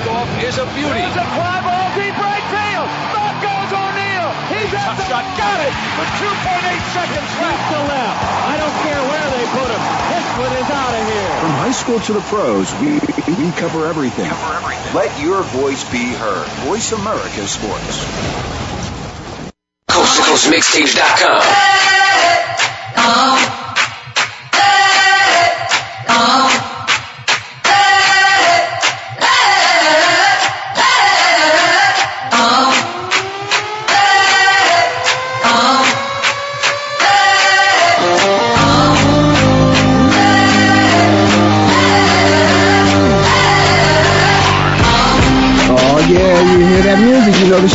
kickoff is a beauty. It's a fly ball deep right field. Back goes O'Neal. He's at the shot. Got it with 2.8 seconds left. to left. I don't care where they put him. This one is out of here. From high school to the pros, we, we cover everything. Let your voice be heard. Voice America Sports. Coast to Coast Mixtapes.com. Yeah,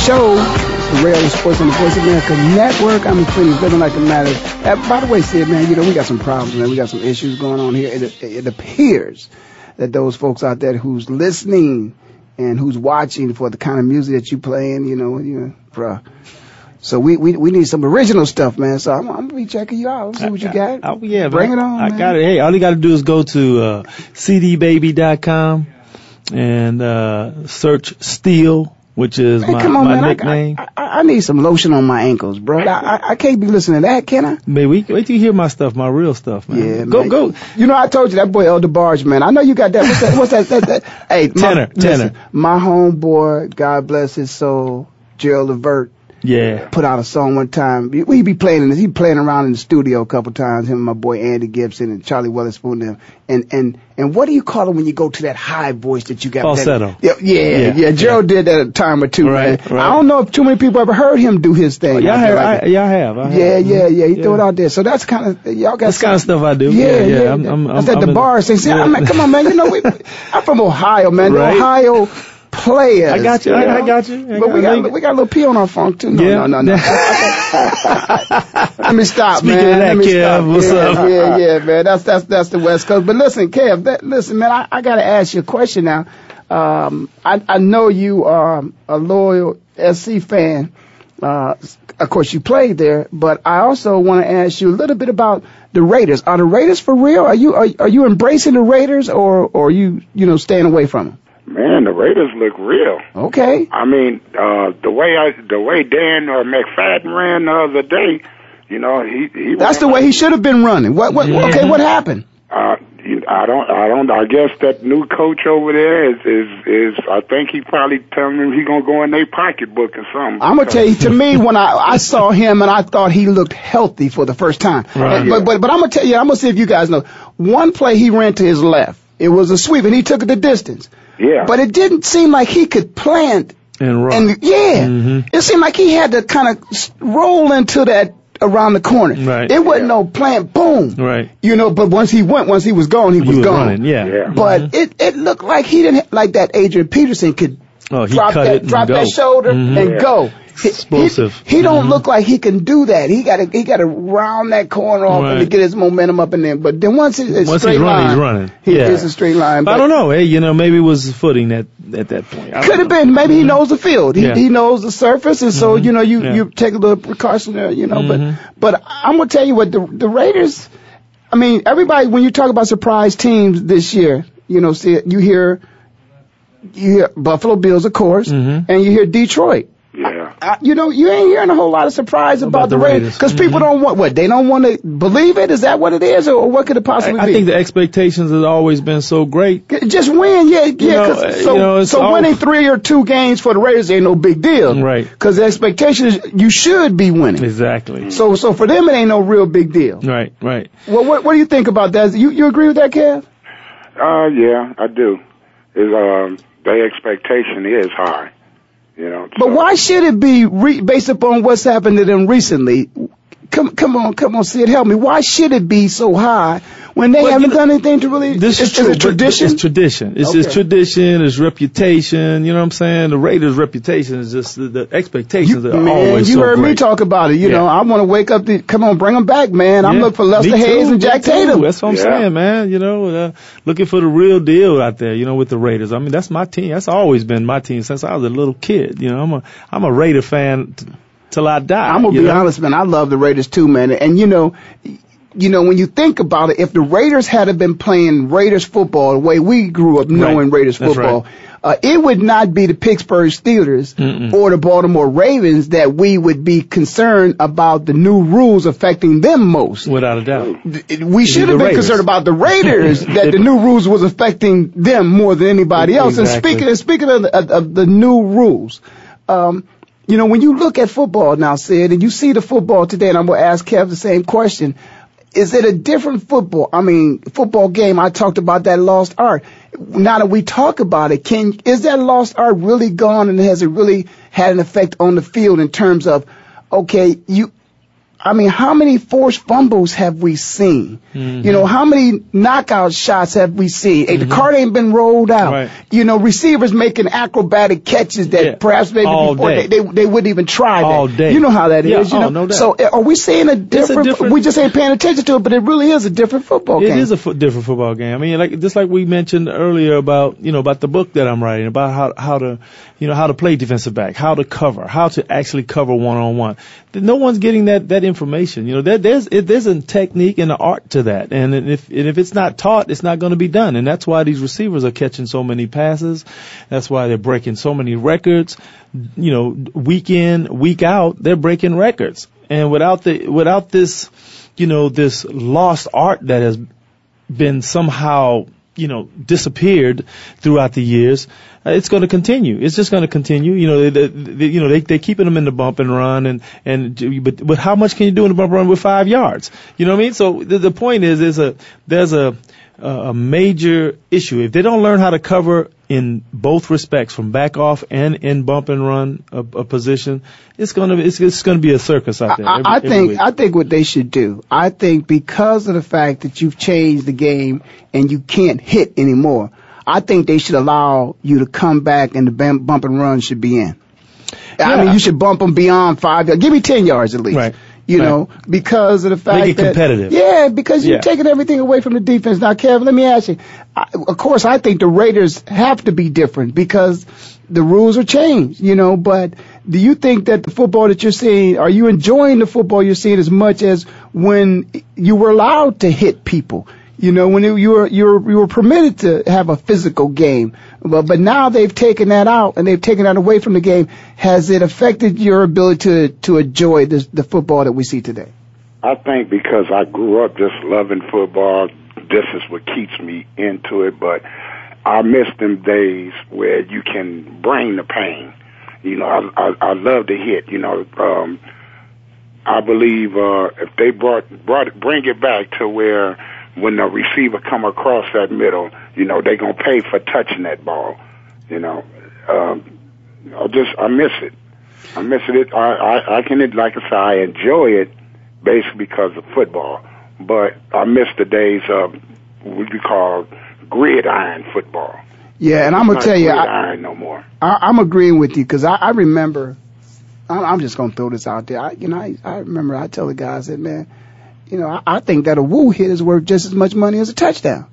show. The Ray Ellis Sports on the Voice America Network. I'm Queen, feeling like a matter. Uh, by the way, Sid, man, you know, we got some problems, man. We got some issues going on here. It, it appears that those folks out there who's listening and who's watching for the kind of music that you playing, you know, you know, bruh. So we, we we need some original stuff, man. So I'm, I'm gonna be checking you out. See what you got. Oh, yeah, Bring man. it on. I man. got it. Hey, all you got to do is go to uh, cdbaby.com and uh, search Steel, which is Hey, my, come on, my man. Nickname. I, I, I need some lotion on my ankles, bro. I, I, I can't be listening to that, can I? Man, wait, wait till you hear my stuff, my real stuff, man. Yeah, go man. go. You know, I told you that boy El DeBarge, man. I know you got that. What's that? What's that? that, that hey, my, Tenor, listen, tenor. my homeboy, God bless his soul, Gerald Levert, Yeah. put out a song one time. We be playing this. He playing around in the studio a couple times. Him and my boy Andy Gibson and Charlie Weatherspoon. Them. And and and what do you call it when you go to that high voice that you got? Falsetto. That, yeah, yeah, Yeah, yeah. Gerald did that a time or two. Right, right. I don't know if too many people ever heard him do his thing. y'all have, like I, y'all have. I have. Yeah, yeah, yeah. He Yeah. threw it out there. So that's kind of y'all got That's kind of stuff I do. Yeah, Yeah, yeah. I'm- I'm- I'm- at the I'm a- bar. Say, see, yeah. I mean, come on, man. You know, we, I'm from Ohio, man. Right. Ohio players. I got you. I- I got you. I but we got- got we got a little pee on our funk too. No, Yeah. no, no, no. Let me stop, Speaking man. of that, Let me Kev, stop. what's yeah, up? Yeah, yeah, man. That's that's that's the West Coast. But listen, Kev, that, listen, man. I, I got to ask you a question now. Um, I I know you are a loyal SC fan. Uh, of course, you played there, but I also want to ask you a little bit about the Raiders. Are the Raiders for real? Are you are, are you embracing the Raiders, or or are you you know staying away from them? Man, the Raiders look real. Okay. I mean, uh, the way I, the way Darren McFadden ran the other day, you know, he he. That's the way he should have been running. What what? Okay, what happened? Uh, you, I don't, I don't. I guess that new coach over there is is is. I think he probably telling them he gonna go in their pocketbook or something. I'm gonna tell you. To me, when I I saw him and I thought he looked healthy for the first time. Right. And- But but but I'm gonna tell you. I'm gonna see if you guys know. One play he ran to his left. It was a sweep and he took it the distance. Yeah. But it didn't seem like he could plant. And rock. And yeah, Mhm. it seemed like he had to kind of s- roll into that around the corner. Right. It wasn't no plant. Boom. Right. You know. But once he went, once he was gone, he, He was was gone. running, yeah. Yeah. But it it looked like he didn't like that. Adrian Peterson could Oh, he drop cut that it and drop that shoulder Mhm. and Yeah. go. He- Explosive. He, he don't Mhm. look like he can do that. He got to he got to round that corner off and to get his momentum up in there. But then once it's Once straight he's running, line, he's running. He, Yeah. It's a straight line. But I don't know. Hey, you know, maybe it was footing at at that point. Could have been. Maybe he knows the field. He Yeah. he knows the surface, and so you know you Yeah. you take a little precaution there. You know, but but I'm gonna tell you what the the Raiders. I mean, everybody when you talk about surprise teams this year, you know, see you hear you hear Buffalo Bills, of course, Mhm. and you hear Detroit. Yeah. Uh, you know, you ain't hearing a whole lot of surprise about, About the the Raiders Raiders. because people don't want what they don't want to believe it. Is that what it is, or what could it possibly I, I be? think the expectations has always been so great. just win, yeah, yeah. know, 'cause- uh, so, you know, so all- winning three or two games for the Raiders ain't no big deal, Right. Because the expectation is you should be winning. Exactly. So, so for them, it ain't no real big deal. Right, right. Well, what, what do you think about that? You, you agree with that, Kev? Uh, yeah, I do. Is um, their expectation is high. You know. But why should it be re- based upon what's happened to them recently? Come, come on, come on, Sid, help me. Why should it be so high when they Well, haven't you know, done anything to really? This is, is, true. it but tradition? It's tradition. It's Okay. just tradition. It's reputation. You know what I'm saying? The Raiders' reputation is just the, the expectations are Man, always you so heard me talk about it. You Yeah. know, I want to wake up. The, come on, bring them back, man. I'm Yeah. looking for Lester Hayes and me Jack too. Tatum. That's what I'm Yeah. saying, man. You know, uh, looking for the real deal out there. You know, with the Raiders. I mean, that's my team. That's always been my team since I was a little kid. You know, I'm a I'm a Raider fan t- till I die. I'm gonna be know? honest, man. I love the Raiders too, man. And you know, you know when you think about it, if the Raiders had been playing Raiders football the way we grew up knowing Right. Raiders That's football, uh, it would not be the Pittsburgh Steelers Mm-mm. or the Baltimore Ravens that we would be concerned about the new rules affecting them most. Without a doubt. We should have been Raiders. concerned about the Raiders that the new rules was affecting them more than anybody else. Exactly. And speaking speaking of the, of, of the new rules, um, you know, when you look at football now, Sid, and you see the football today, and I'm going to ask Kev the same question. Is it a different football? I mean, football game. I talked about that lost art. Now that we talk about it, can is that lost art really gone, and has it really had an effect on the field in terms of, okay, you I mean, how many forced fumbles have we seen? Mm-hmm. You know, how many knockout shots have we seen? Hey, the card ain't been rolled out. Right. You know, receivers making acrobatic catches that Yeah. perhaps maybe All before they, they they wouldn't even try that. All day. You know how that is. Yeah, you oh, know? no. So uh, are we seeing a different, different- We just ain't paying attention to it, but it really is a different football It game. It is a fo- different football game. I mean, like just like we mentioned earlier about you know about the book that I'm writing about how how to you know how to play defensive back, how to cover, how to actually cover one on one. No one's getting that that information. You know, there, there's it, there's a technique and an art to that, and if and if it's not taught, it's not going to be done. And that's why these receivers are catching so many passes. That's why they're breaking so many records. You know, week in week out, they're breaking records. And without the without this, you know, this lost art that has been somehow you know disappeared throughout the years uh, it's going to continue. It's just going to continue. You know they, they, you know they they're keeping them in the bump and run and and but but how much can you do in the bump and run with 5 yards? You know what i mean? So the, the point is is a there's a a major issue. If they don't learn how to cover in both respects from back off and in bump and run a, a position it's going to it's, it's going to be a circus out there I, every- I think. I think what they should do. I think because of the fact that you've changed the game and you can't hit anymore, I think they should allow you to come back and the bump and run should be in. I mean, you should bump them beyond five. yards. Give me ten yards at least. Right. You Right. know, because of the fact Make it that competitive. yeah, because you're Yeah. taking everything away from the defense. Now, Kevin, let me ask you. I, of course, I think the Raiders have to be different because the rules are changed. You know, but do you think that the football that you're seeing, are you enjoying the football you're seeing as much as when you were allowed to hit people? You know, when you were you were you were permitted to have a physical game, but but now they've taken that out and they've taken that away from the game. Has it affected your ability to to enjoy this, the football that we see today? I think because I grew up just loving football, this is what keeps me into it. But I miss them days where you can bring the pain. You know, I I, I love to hit. You know, um, I believe uh, if they brought brought bring it back to where when the receiver come across that middle, you know, they gonna pay for touching that ball. You know, um, I just I miss it. I miss it. I I, I can like I say I enjoy it basically because of football, but I miss the days of what we call gridiron football. Yeah, and I'm gonna tell you, I, no more. I, I'm agreeing with you because I, I remember. I, I'm just gonna throw this out there. I, you know, I, I remember I tell the guys that man, you know, I, I think that a woo hit is worth just as much money as a touchdown.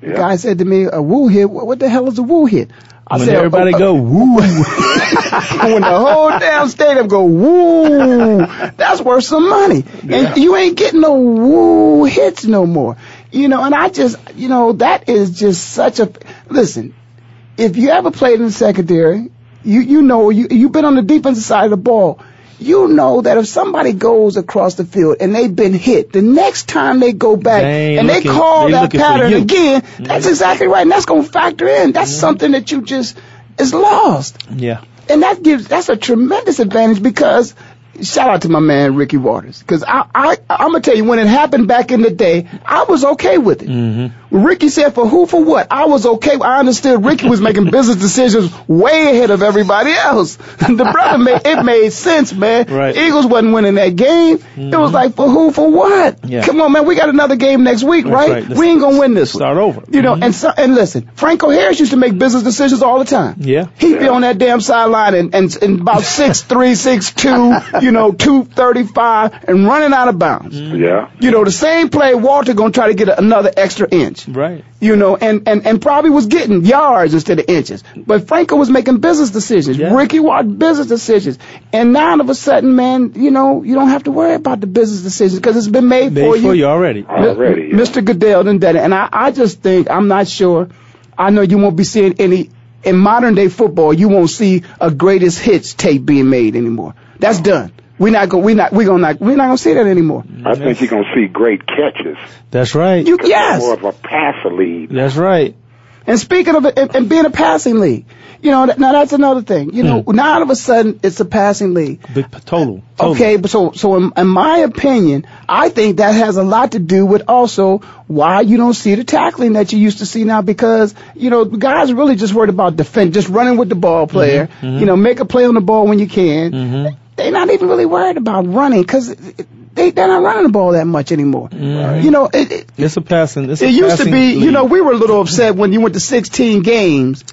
The guy said to me, "A woo hit? What, what the hell is a woo hit?" I when said, everybody "Oh, go woo when the whole damn stadium go woo, that's worth some money. And you ain't getting no woo hits no more. You know, and I just, you know, that is just such a, listen, if you ever played in the secondary, you, you know, you, you've been on the defensive side of the ball. You know that if somebody goes across the field and they've been hit, the next time they go back They and they call they that pattern again, that's mm-hmm. exactly right. And that's going to factor in. That's mm-hmm. something that you just, is lost. yeah And that gives that's a tremendous advantage because shout out to my man Ricky Watters because I I I'm gonna tell you when it happened back in the day I was okay with it. mm-hmm. Ricky said for who for what I was okay. I understood Ricky was making business decisions way ahead of everybody else. the brother made it made sense, man. Right. Eagles wasn't winning that game. It was like for who for what? Yeah. Come on, man. We got another game next week, That's right? right. We ain't gonna win this. one. start over You know, Mhm. and so, and listen, Franco Harris used to make business decisions all the time. yeah He'd be on that damn sideline and, and, and about six three, six two, you know, two thirty five, and running out of bounds. Mm-hmm. Yeah. You know, the same play, Walter gonna try to get another extra inch. right You know, and, and, and probably was getting yards instead of inches. But Franco was making business decisions. Yeah. Ricky Watt business decisions. And now all of a sudden, man, you know, you don't have to worry about the business decisions because it's been made, made for for you. you already Already. yeah. Mr. Goodell done done it. And I, I just think, I'm not sure, I know you won't be seeing any, in modern day football, you won't see a greatest hits tape being made anymore. That's done. We're not going, we're not, we're gonna not, we're not going to see that anymore. I think you're gonna see great catches. that's right You, 'Cause yes. more of a passer lead. that's right And speaking of it, and, and being a passing league, you know, now that's another thing. You know, hmm. now all of a sudden it's a passing league. big total, total. Okay, but so so in, in my opinion, I think that has a lot to do with also why you don't see the tackling that you used to see now because you know guys are really just worried about defend, just running with the ball player. Mm-hmm. Mm-hmm. You know, make a play on the ball when you can. Mm-hmm. They're not even really worried about running because they they're not running the ball that much anymore. You know, it, it, It's a passing. It's a it used to passing be, you know, we were a little upset when you went to 16 games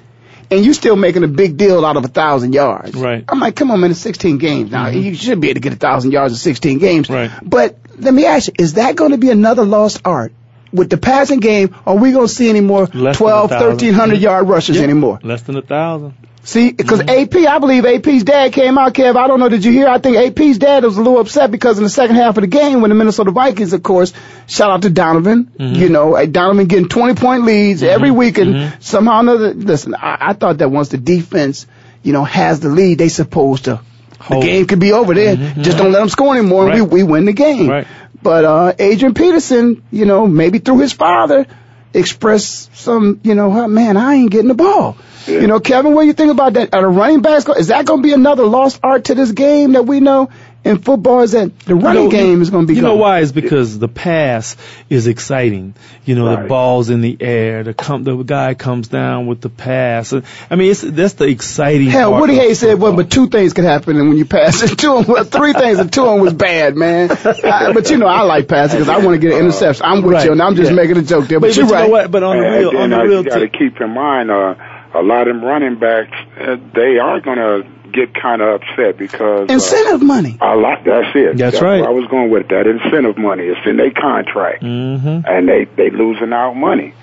and you still making a big deal out of a thousand yards. Right. I'm like, come on, man, it's 16 games. Now, mm-hmm. you should be able to get a thousand yards in 16 games. Right. But let me ask you, is that going to be another lost art? With the passing game, are we going to see any more Less 12, than a thousand. 1300 yard rushes anymore? Less than a thousand. See, because mm-hmm. AP, I believe AP's dad came out, Kev. I don't know, did you hear? I think AP's dad was a little upset because in the second half of the game, when the Minnesota Vikings, of course, shout out to Donovan, mm-hmm. you know, Donovan getting 20 point leads mm-hmm. every week, and somehow or another, listen, I, I thought that once the defense, you know, has the lead, they supposed to, Hold. the game could be over there. Just don't let them score anymore, and we, we win the game. Right. But uh, Adrian Peterson, you know, maybe through his father, expressed some, you know, man, I ain't getting the ball. You know, Kevin, what do you think about that? Are the running backs, go- is that going to be another lost art to this game that we know in football? Is that the running You know, game is going to be You know why? It's because the pass is exciting. You know, the ball's in the air. The com- the guy comes down with the pass. I mean, it's that's the exciting. Hell, part Woody of Hayes said, well, but two things could happen and when you pass it. to him. well, three things and two of them was bad, man. I, but you know, I like passing because I want to get an interception. I'm with Right, you, and I'm just yeah. making a joke there. But, But, you're but you right. know what? But on the real, on the uh, real, you got to keep in mind, uh, a lot of them running backs, uh, they are going to get kind of upset because uh, Incentive money. a lot. That's it. That's right. where I was going with that incentive money. It's in their contract, hmm and they they losing out money.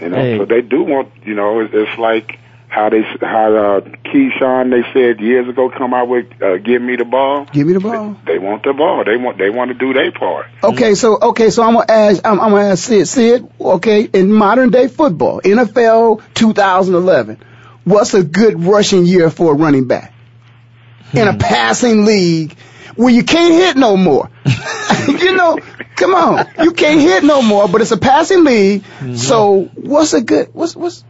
You know, Hey. so they do want. You know, it's, it's like how they how uh, Keyshawn they said years ago come out with uh, give me the ball. Give me the ball. They want the ball. They want they want to do their part. Okay, so okay, so I'm gonna ask, I'm, I'm gonna ask Sid. Sid, okay, in modern day football, NFL 2011, what's a good rushing year for a running back in a passing league where you can't hit no more? you know, come on, you can't hit no more, but it's a passing league. So what's a good? What's what's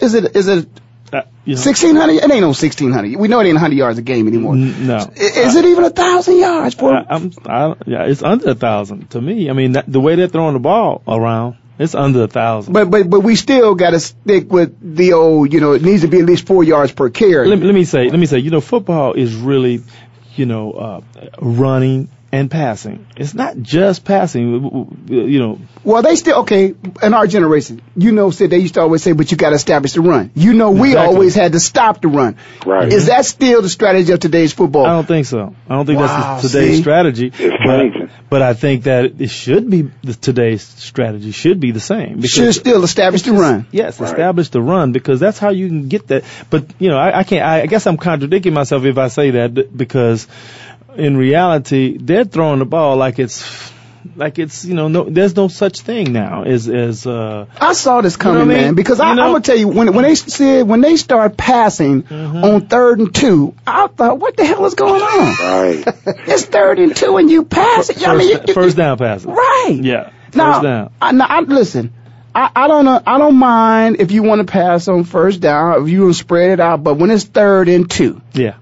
is it? Is it uh, you know, 1600? It ain't no 1600. We know it ain't 100 yards a game anymore. no. I- Is it even a thousand yards for? I, I'm, I, yeah, it's under a thousand to me. I mean, that, the way they're throwing the ball around, it's under a thousand. But but but we still got to stick with the old. You know, it needs to be at least four yards per carry. let, me- let me say, let me say, you know, football is really, you know, uh, running and passing. It's not just passing. w- w- You know, Well, they still okay in our generation. You know, said they used to always say, but you got to establish the run. You know, we Exactly. always had to stop the run. Right. Is that still the strategy of today's football? I don't think so. I don't think Wow, that's today's see? strategy. It's but, changing. but I think that it should be the, today's strategy should be the same. Should still establish the run. Yes, Right. establish the run because that's how you can get that. But you know, I, I can't. I, I guess I'm contradicting myself if I say that because in reality, they're throwing the ball like it's like it's you know no. There's no such thing now as as uh. I saw this coming, You know I mean? man, because I, You I'm Mm-hmm. gonna tell you when when they said when they start passing on third and two, I thought, what the hell is going on? Right. it's third and two, and you pass it. First, I mean, you, you, first down passes. right? Yeah. First Now, down. I, now I, listen. I, I don't know. I don't mind if you want to pass on first down, if you want to spread it out. But when it's third and two, Yeah.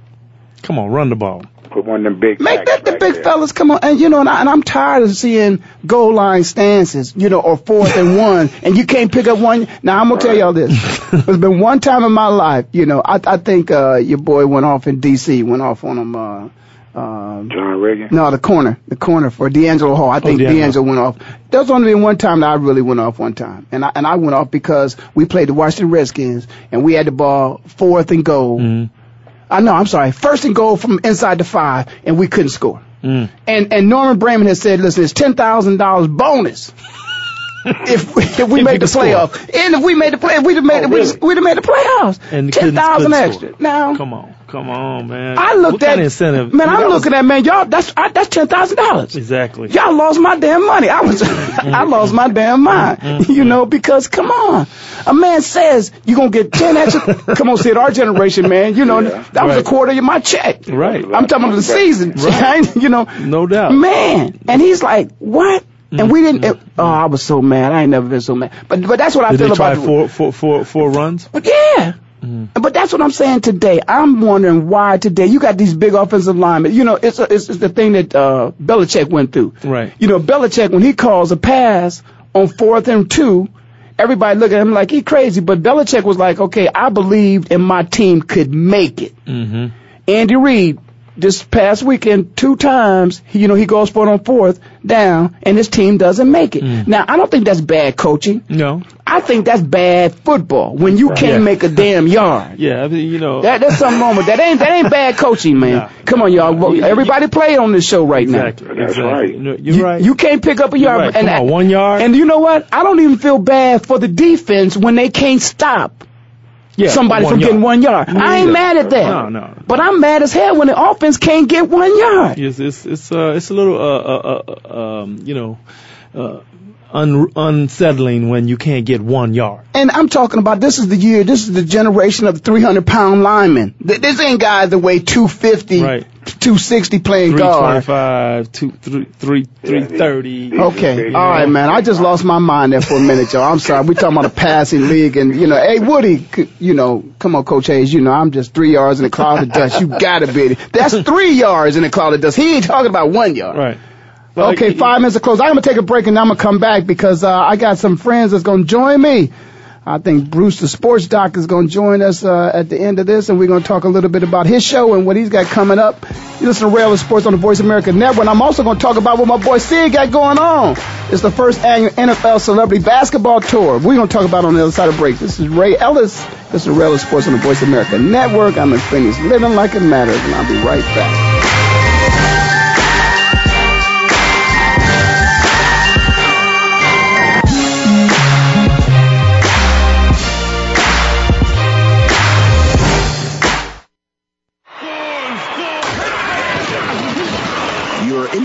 Come on, run the ball. Put one of them big. make that the back big there. fellas come on. And you know, and, I, and I'm tired of seeing goal line stances, you know, or fourth and one, and you can't pick up one. Now I'm gonna tell y'all this. There's been one time in my life, you know, I, I think uh, your boy went off in D.C. Went off on him. Uh, um, John Reagan. no, the corner, the corner for DeAngelo Hall. I think DeAngelo. DeAngelo went off. There's only been one time that I really went off one time, and I and I went off because we played the Washington Redskins and we had the ball fourth and goal. Mm. I know, I'm sorry, first and goal from inside the five, and we couldn't score. Mm. And and Norman Braman has said, listen, it's ten thousand dollars bonus. if we, if we If you the can score. playoff, and if we made the play, we'd have made Oh, really? we'd have made the playoffs. And ten thousand extra. score. Now, Come on, come on, man. I looked what at kind of incentive. Man, I mean, I'm that was- looking at man, y'all. That's I, that's ten thousand dollars. exactly. Y'all lost my damn money. I was, mm-hmm. I lost my damn mind. Mm-hmm. You know, because come on, a man says you're gonna get ten extra. come on, Sid, our generation, man. You know, Yeah. that was a quarter of my check. Right. I'm talking about the season. Right. you know, No doubt. man. And he's like, what? And we didn't. it- oh, I was so mad. I ain't never been so mad. But but that's what I Did feel they try about. the- four, four, four, four runs? but yeah. But that's what I'm saying today. I'm wondering why today you got these big offensive linemen. You know, it's a, it's, it's the thing that uh, Belichick went through. Right. You know, Belichick when he calls a pass on fourth and two, everybody look at him like he crazy. But Belichick was like, okay, I believed and my team could make it. Mm-hmm. Andy Reid this past weekend two times. You know, he goes for it on fourth down, and his team doesn't make it. Mm. Now, I don't think that's bad coaching. No. I think that's bad football when you can't Yeah. make a damn yard. Yeah, I mean, you know. That, that's something wrong with that. Ain't that ain't bad coaching, man? Come on, y'all. Well, Everybody play on this show right Exactly. now. That's exactly. right. No, you're you, right. You can't pick up a yard. right. And, Come on, one yard. And you know what? I don't even feel bad for the defense when they can't stop Yeah, somebody one from getting one yard. Me I ain't either. mad at that. No, no. But I'm mad as hell when the offense can't get one yard. It's it's it's uh it's a little uh uh, uh um you know uh un- unsettling when you can't get one yard. And I'm talking about this is the year, this is the generation of 300 pound linemen. Th- This ain't guys that weigh 250, Right. 260 playing guard. twenty-five, two, three, three, three thirty. Okay, all right, man. I just lost my mind there for a minute, y'all. I'm sorry. We're talking about a passing league, and you know, hey, Woody, you know, come on, Coach Hayes. You know, I'm just three yards in a cloud of dust. You gotta be. That's three yards in a cloud of dust. He ain't talking about one yard. Right. Okay, five minutes to close. I'm gonna take a break and I'm gonna come back because uh, I got some friends that's gonna join me. I think Bruce, the sports doc, is gonna join us uh, at the end of this, and we're gonna talk a little bit about his show and what he's got coming up. You listen to Ray Ellis Sports on the Voice America Network. And I'm also gonna talk about what my boy Sid got going on. It's the first annual NFL Celebrity Basketball Tour. We're gonna talk about it on the other side of break. This is Ray Ellis. This is Ray Ellis Sports on the Voice America Network. I'm in Phoenix, living like it matters, and I'll be right back.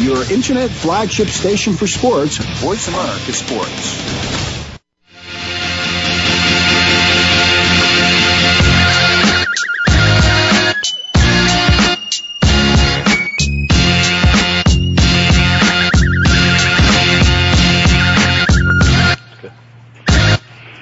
Your internet flagship station for sports. Voice America Sports.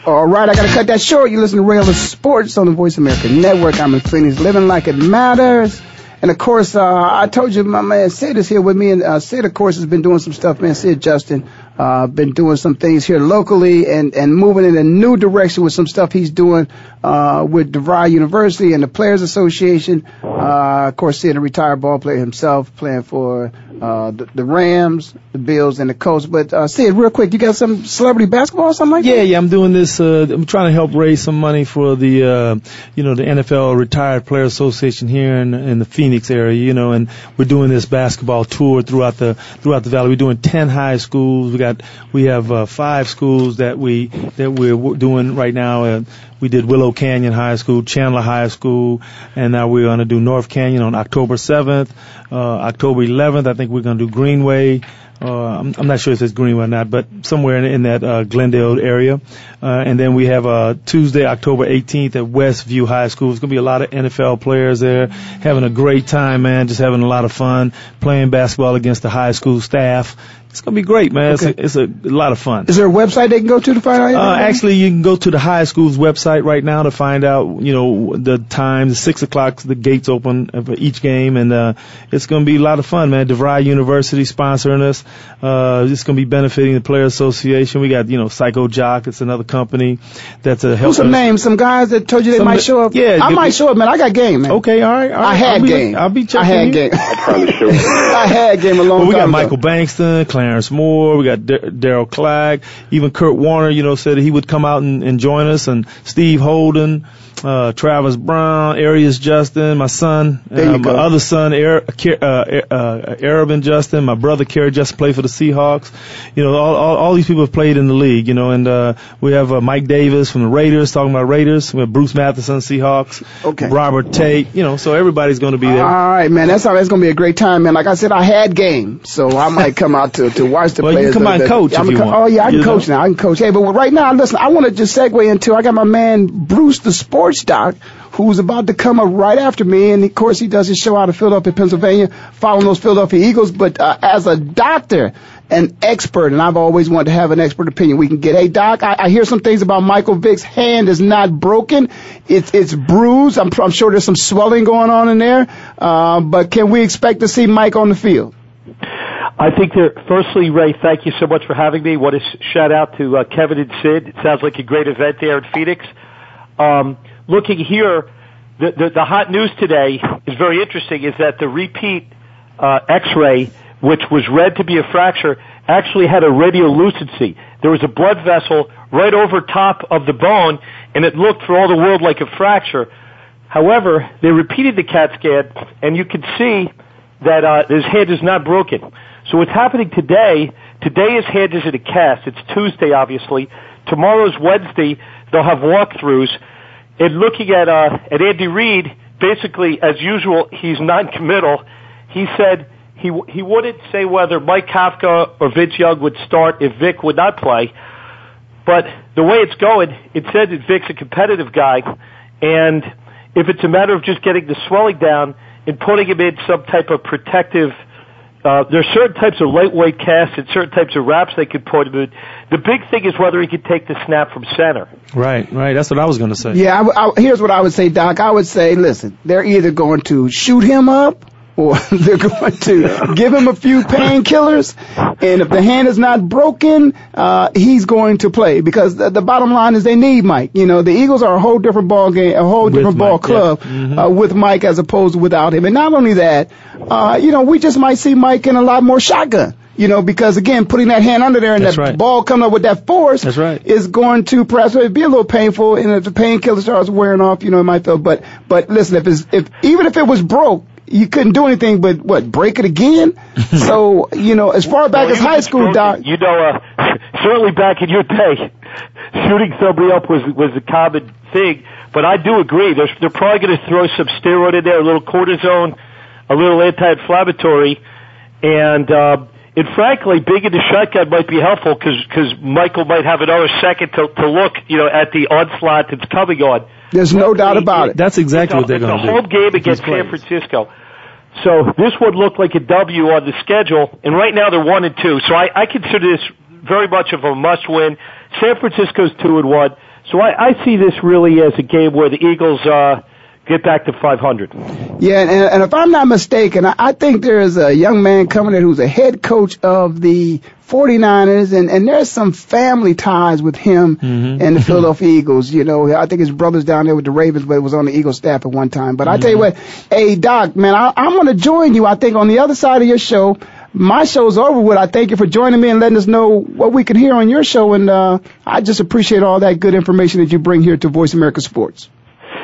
All right, I gotta cut that short. You listen to Ray Ellis Sports on the Voice America Network. I'm in Phoenix, living like it matters. And of course, uh, I told you my man Sid is here with me, and uh, Sid, of course, has been doing some stuff. Man, Sid Justin, uh, been doing some things here locally and and moving in a new direction with some stuff he's doing uh, with DeVry University and the Players Association. Uh, of course, Sid, a retired ball player himself, playing for uh, the, the Rams, the Bills, and the Colts. But uh, Sid, real quick, you got some celebrity basketball or something like Yeah, that? yeah, yeah. I'm doing this. Uh, I'm trying to help raise some money for the, uh, you know, the NFL Retired Player Association here in, in the Phoenix area. You know, and we're doing this basketball tour throughout the throughout the valley. We're doing ten high schools. We got we have uh, five schools that we that we're doing right now. Uh, we did Willow Canyon High School, Chandler High School, and now we're going to do North Canyon on October 7th, uh, October 11th. I think we're going to do Greenway. Uh, I'm, I'm not sure if it's Greenway or not, but somewhere in, in that uh, Glendale area. Uh, and then we have uh, Tuesday, October 18th at Westview High School. It's going to be a lot of NFL players there, having a great time, man. Just having a lot of fun playing basketball against the high school staff. It's going to be great, man. Okay. It's, a, it's a lot of fun. Is there a website they can go to to find out? Uh, actually, you can go to the high school's website right now to find out, you know, the times. Six o'clock, the gates open for each game, and uh, it's going to be a lot of fun, man. DeVry University sponsoring us. Uh, it's going to be benefiting the Player Association. We got, you know, Psycho Jock. It's another company that's a Who's help. some names? Some guys that told you they Some might show up? yeah, I you- might show up, man. I got game, man. Okay, all right, all right. I had I'll be, game. I'll be checking. I had you. game. I probably show. I had game a long Well, we got time Michael ago. Bankston, Clarence Moore, we got Daryl Clagg, even Kurt Warner, you know, said he would come out and, and join us, and Steve Holden, uh, Travis Brown, Arias Justin, my son, you uh, my other son, Ki- uh, uh, Arabin Justin, my brother Kerry Justin played for the Seahawks. You know, all, all, all these people have played in the league, you know, and, uh, we have, uh, Mike Davis from the Raiders talking about Raiders. We have Bruce Matheson, Seahawks. Okay. Robert Tate, you know, so everybody's going to be there. All right, man. That's that's going to be a great time, man. Like I said, I had game, so I might come out to to watch the play. Well, you players. can come out and coach I'm if you want. Oh yeah, I can You know? coach now. I can coach. Hey, but right now, listen, I want to just segue into. I got my man Bruce, the sports doc, who's about to come up right after me, and of course he does his show out of Philadelphia, Pennsylvania, following those Philadelphia Eagles. But uh, as a doctor, an expert, and I've always wanted to have an expert opinion we can get. Hey, doc, I, I hear some things about Michael Vick's hand is not broken; it's it's bruised. I'm, I'm sure there's some swelling going on in there. Uh, but can we expect to see Mike on the field? I think there. Firstly, Ray, thank you so much for having me. What a shout out to uh, Kevin and Sid. It sounds like a great event there in Phoenix. Um, looking here, the, the the hot news today is very interesting. Is that the repeat uh, X-ray, which was read to be a fracture, actually had a radiolucency. There was a blood vessel right over top of the bone, and it looked for all the world like a fracture. However, they repeated the CAT scan, and you could see that uh, his hand is not broken. So what's happening today? Today his hand is in a cast. It's Tuesday, obviously. Tomorrow's Wednesday. They'll have walkthroughs. And looking at uh, at Andy Reid, basically as usual, he's non-committal. He said he he wouldn't say whether Mike Kafka or Vince Young would start if Vick would not play. But the way it's going, it said that Vick's a competitive guy, and if it's a matter of just getting the swelling down and putting him in some type of protective, uh, there's certain types of lightweight casts and certain types of wraps they could put him in. The big thing is whether he could take the snap from center. Right, right. That's what I was going to say. Yeah, I w I here's what I would say, Doc. I would say, listen, they're either going to shoot him up or they're going to give him a few painkillers. And if the hand is not broken, uh, he's going to play because the, the bottom line is they need Mike. You know, the Eagles are a whole different ball game, a whole With different ball club yeah. Mhm. uh, with Mike as opposed to without him. And not only that, uh, you know, we just might see Mike in a lot more shotgun. You know, because again, putting that hand under there and That's that right. ball coming up with that force That's right. is going to perhaps be a little painful, and if the painkiller starts wearing off, you know, it might feel. But but listen, if it's if even if it was broke, you couldn't do anything but what break it again. so you know, as far back Well, as high school, broken, doc. You know, uh, certainly back in your day, shooting somebody up was was a common thing. But I do agree. They're, they're probably going to throw some steroid in there, a little cortisone, a little anti-inflammatory, and um, and frankly, being in the shotgun might be helpful because Michael might have another second to to look, you know, at the onslaught that's coming on. There's no doubt about it. That's exactly It's what they're going It's to a do. home game against San. Francisco. So this would look like a W on the schedule, and right now they're one and two. So I, I consider this very much of a must-win. San Francisco's two and one, so I, I see this really as a game where the Eagles uh, get back to 500. Yeah, and, and if I'm not mistaken, I, I think there is a young man coming in who's a head coach of the 49ers, and, and there's some family ties with him mm-hmm. and the mm-hmm. Philadelphia Eagles. You know, I think his brother's down there with the Ravens, but it was on the Eagles staff at one time. But I tell you mm-hmm. what, hey, Doc, man, I, I'm going to join you, I think, on the other side of your show. My show's over with. I thank you for joining me and letting us know what we can hear on your show, and uh, I just appreciate all that good information that you bring here to Voice America Sports.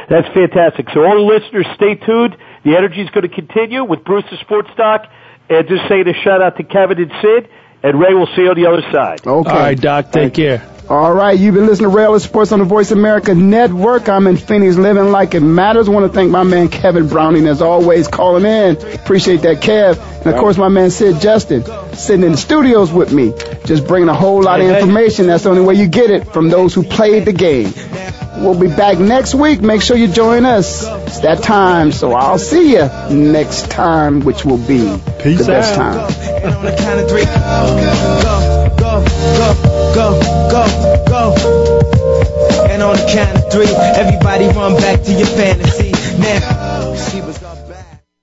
That's fantastic. So all the listeners, stay tuned. The energy is going to continue with Bruce the Sports Doc, and just saying a shout out to Kevin and Sid, and Ray will see you on the other side. Okay. All right, Doc. Take care. All right, you've been listening to Ray Ellis Sports on the Voice America Network. I'm in Phoenix, living like it matters. I want to thank my man Kevin Browning, as always, calling in. Appreciate that, Kev. And of course, my man Sid Justin, sitting in the studios with me, just bringing a whole lot of Hey, hey. information. That's the only way you get it from those who played the game. We'll be back next week. Make sure you join us. It's that time, so I'll see you next time, which will be Peace the best out. time. And on the count of three, everybody run back to your fantasy. Now,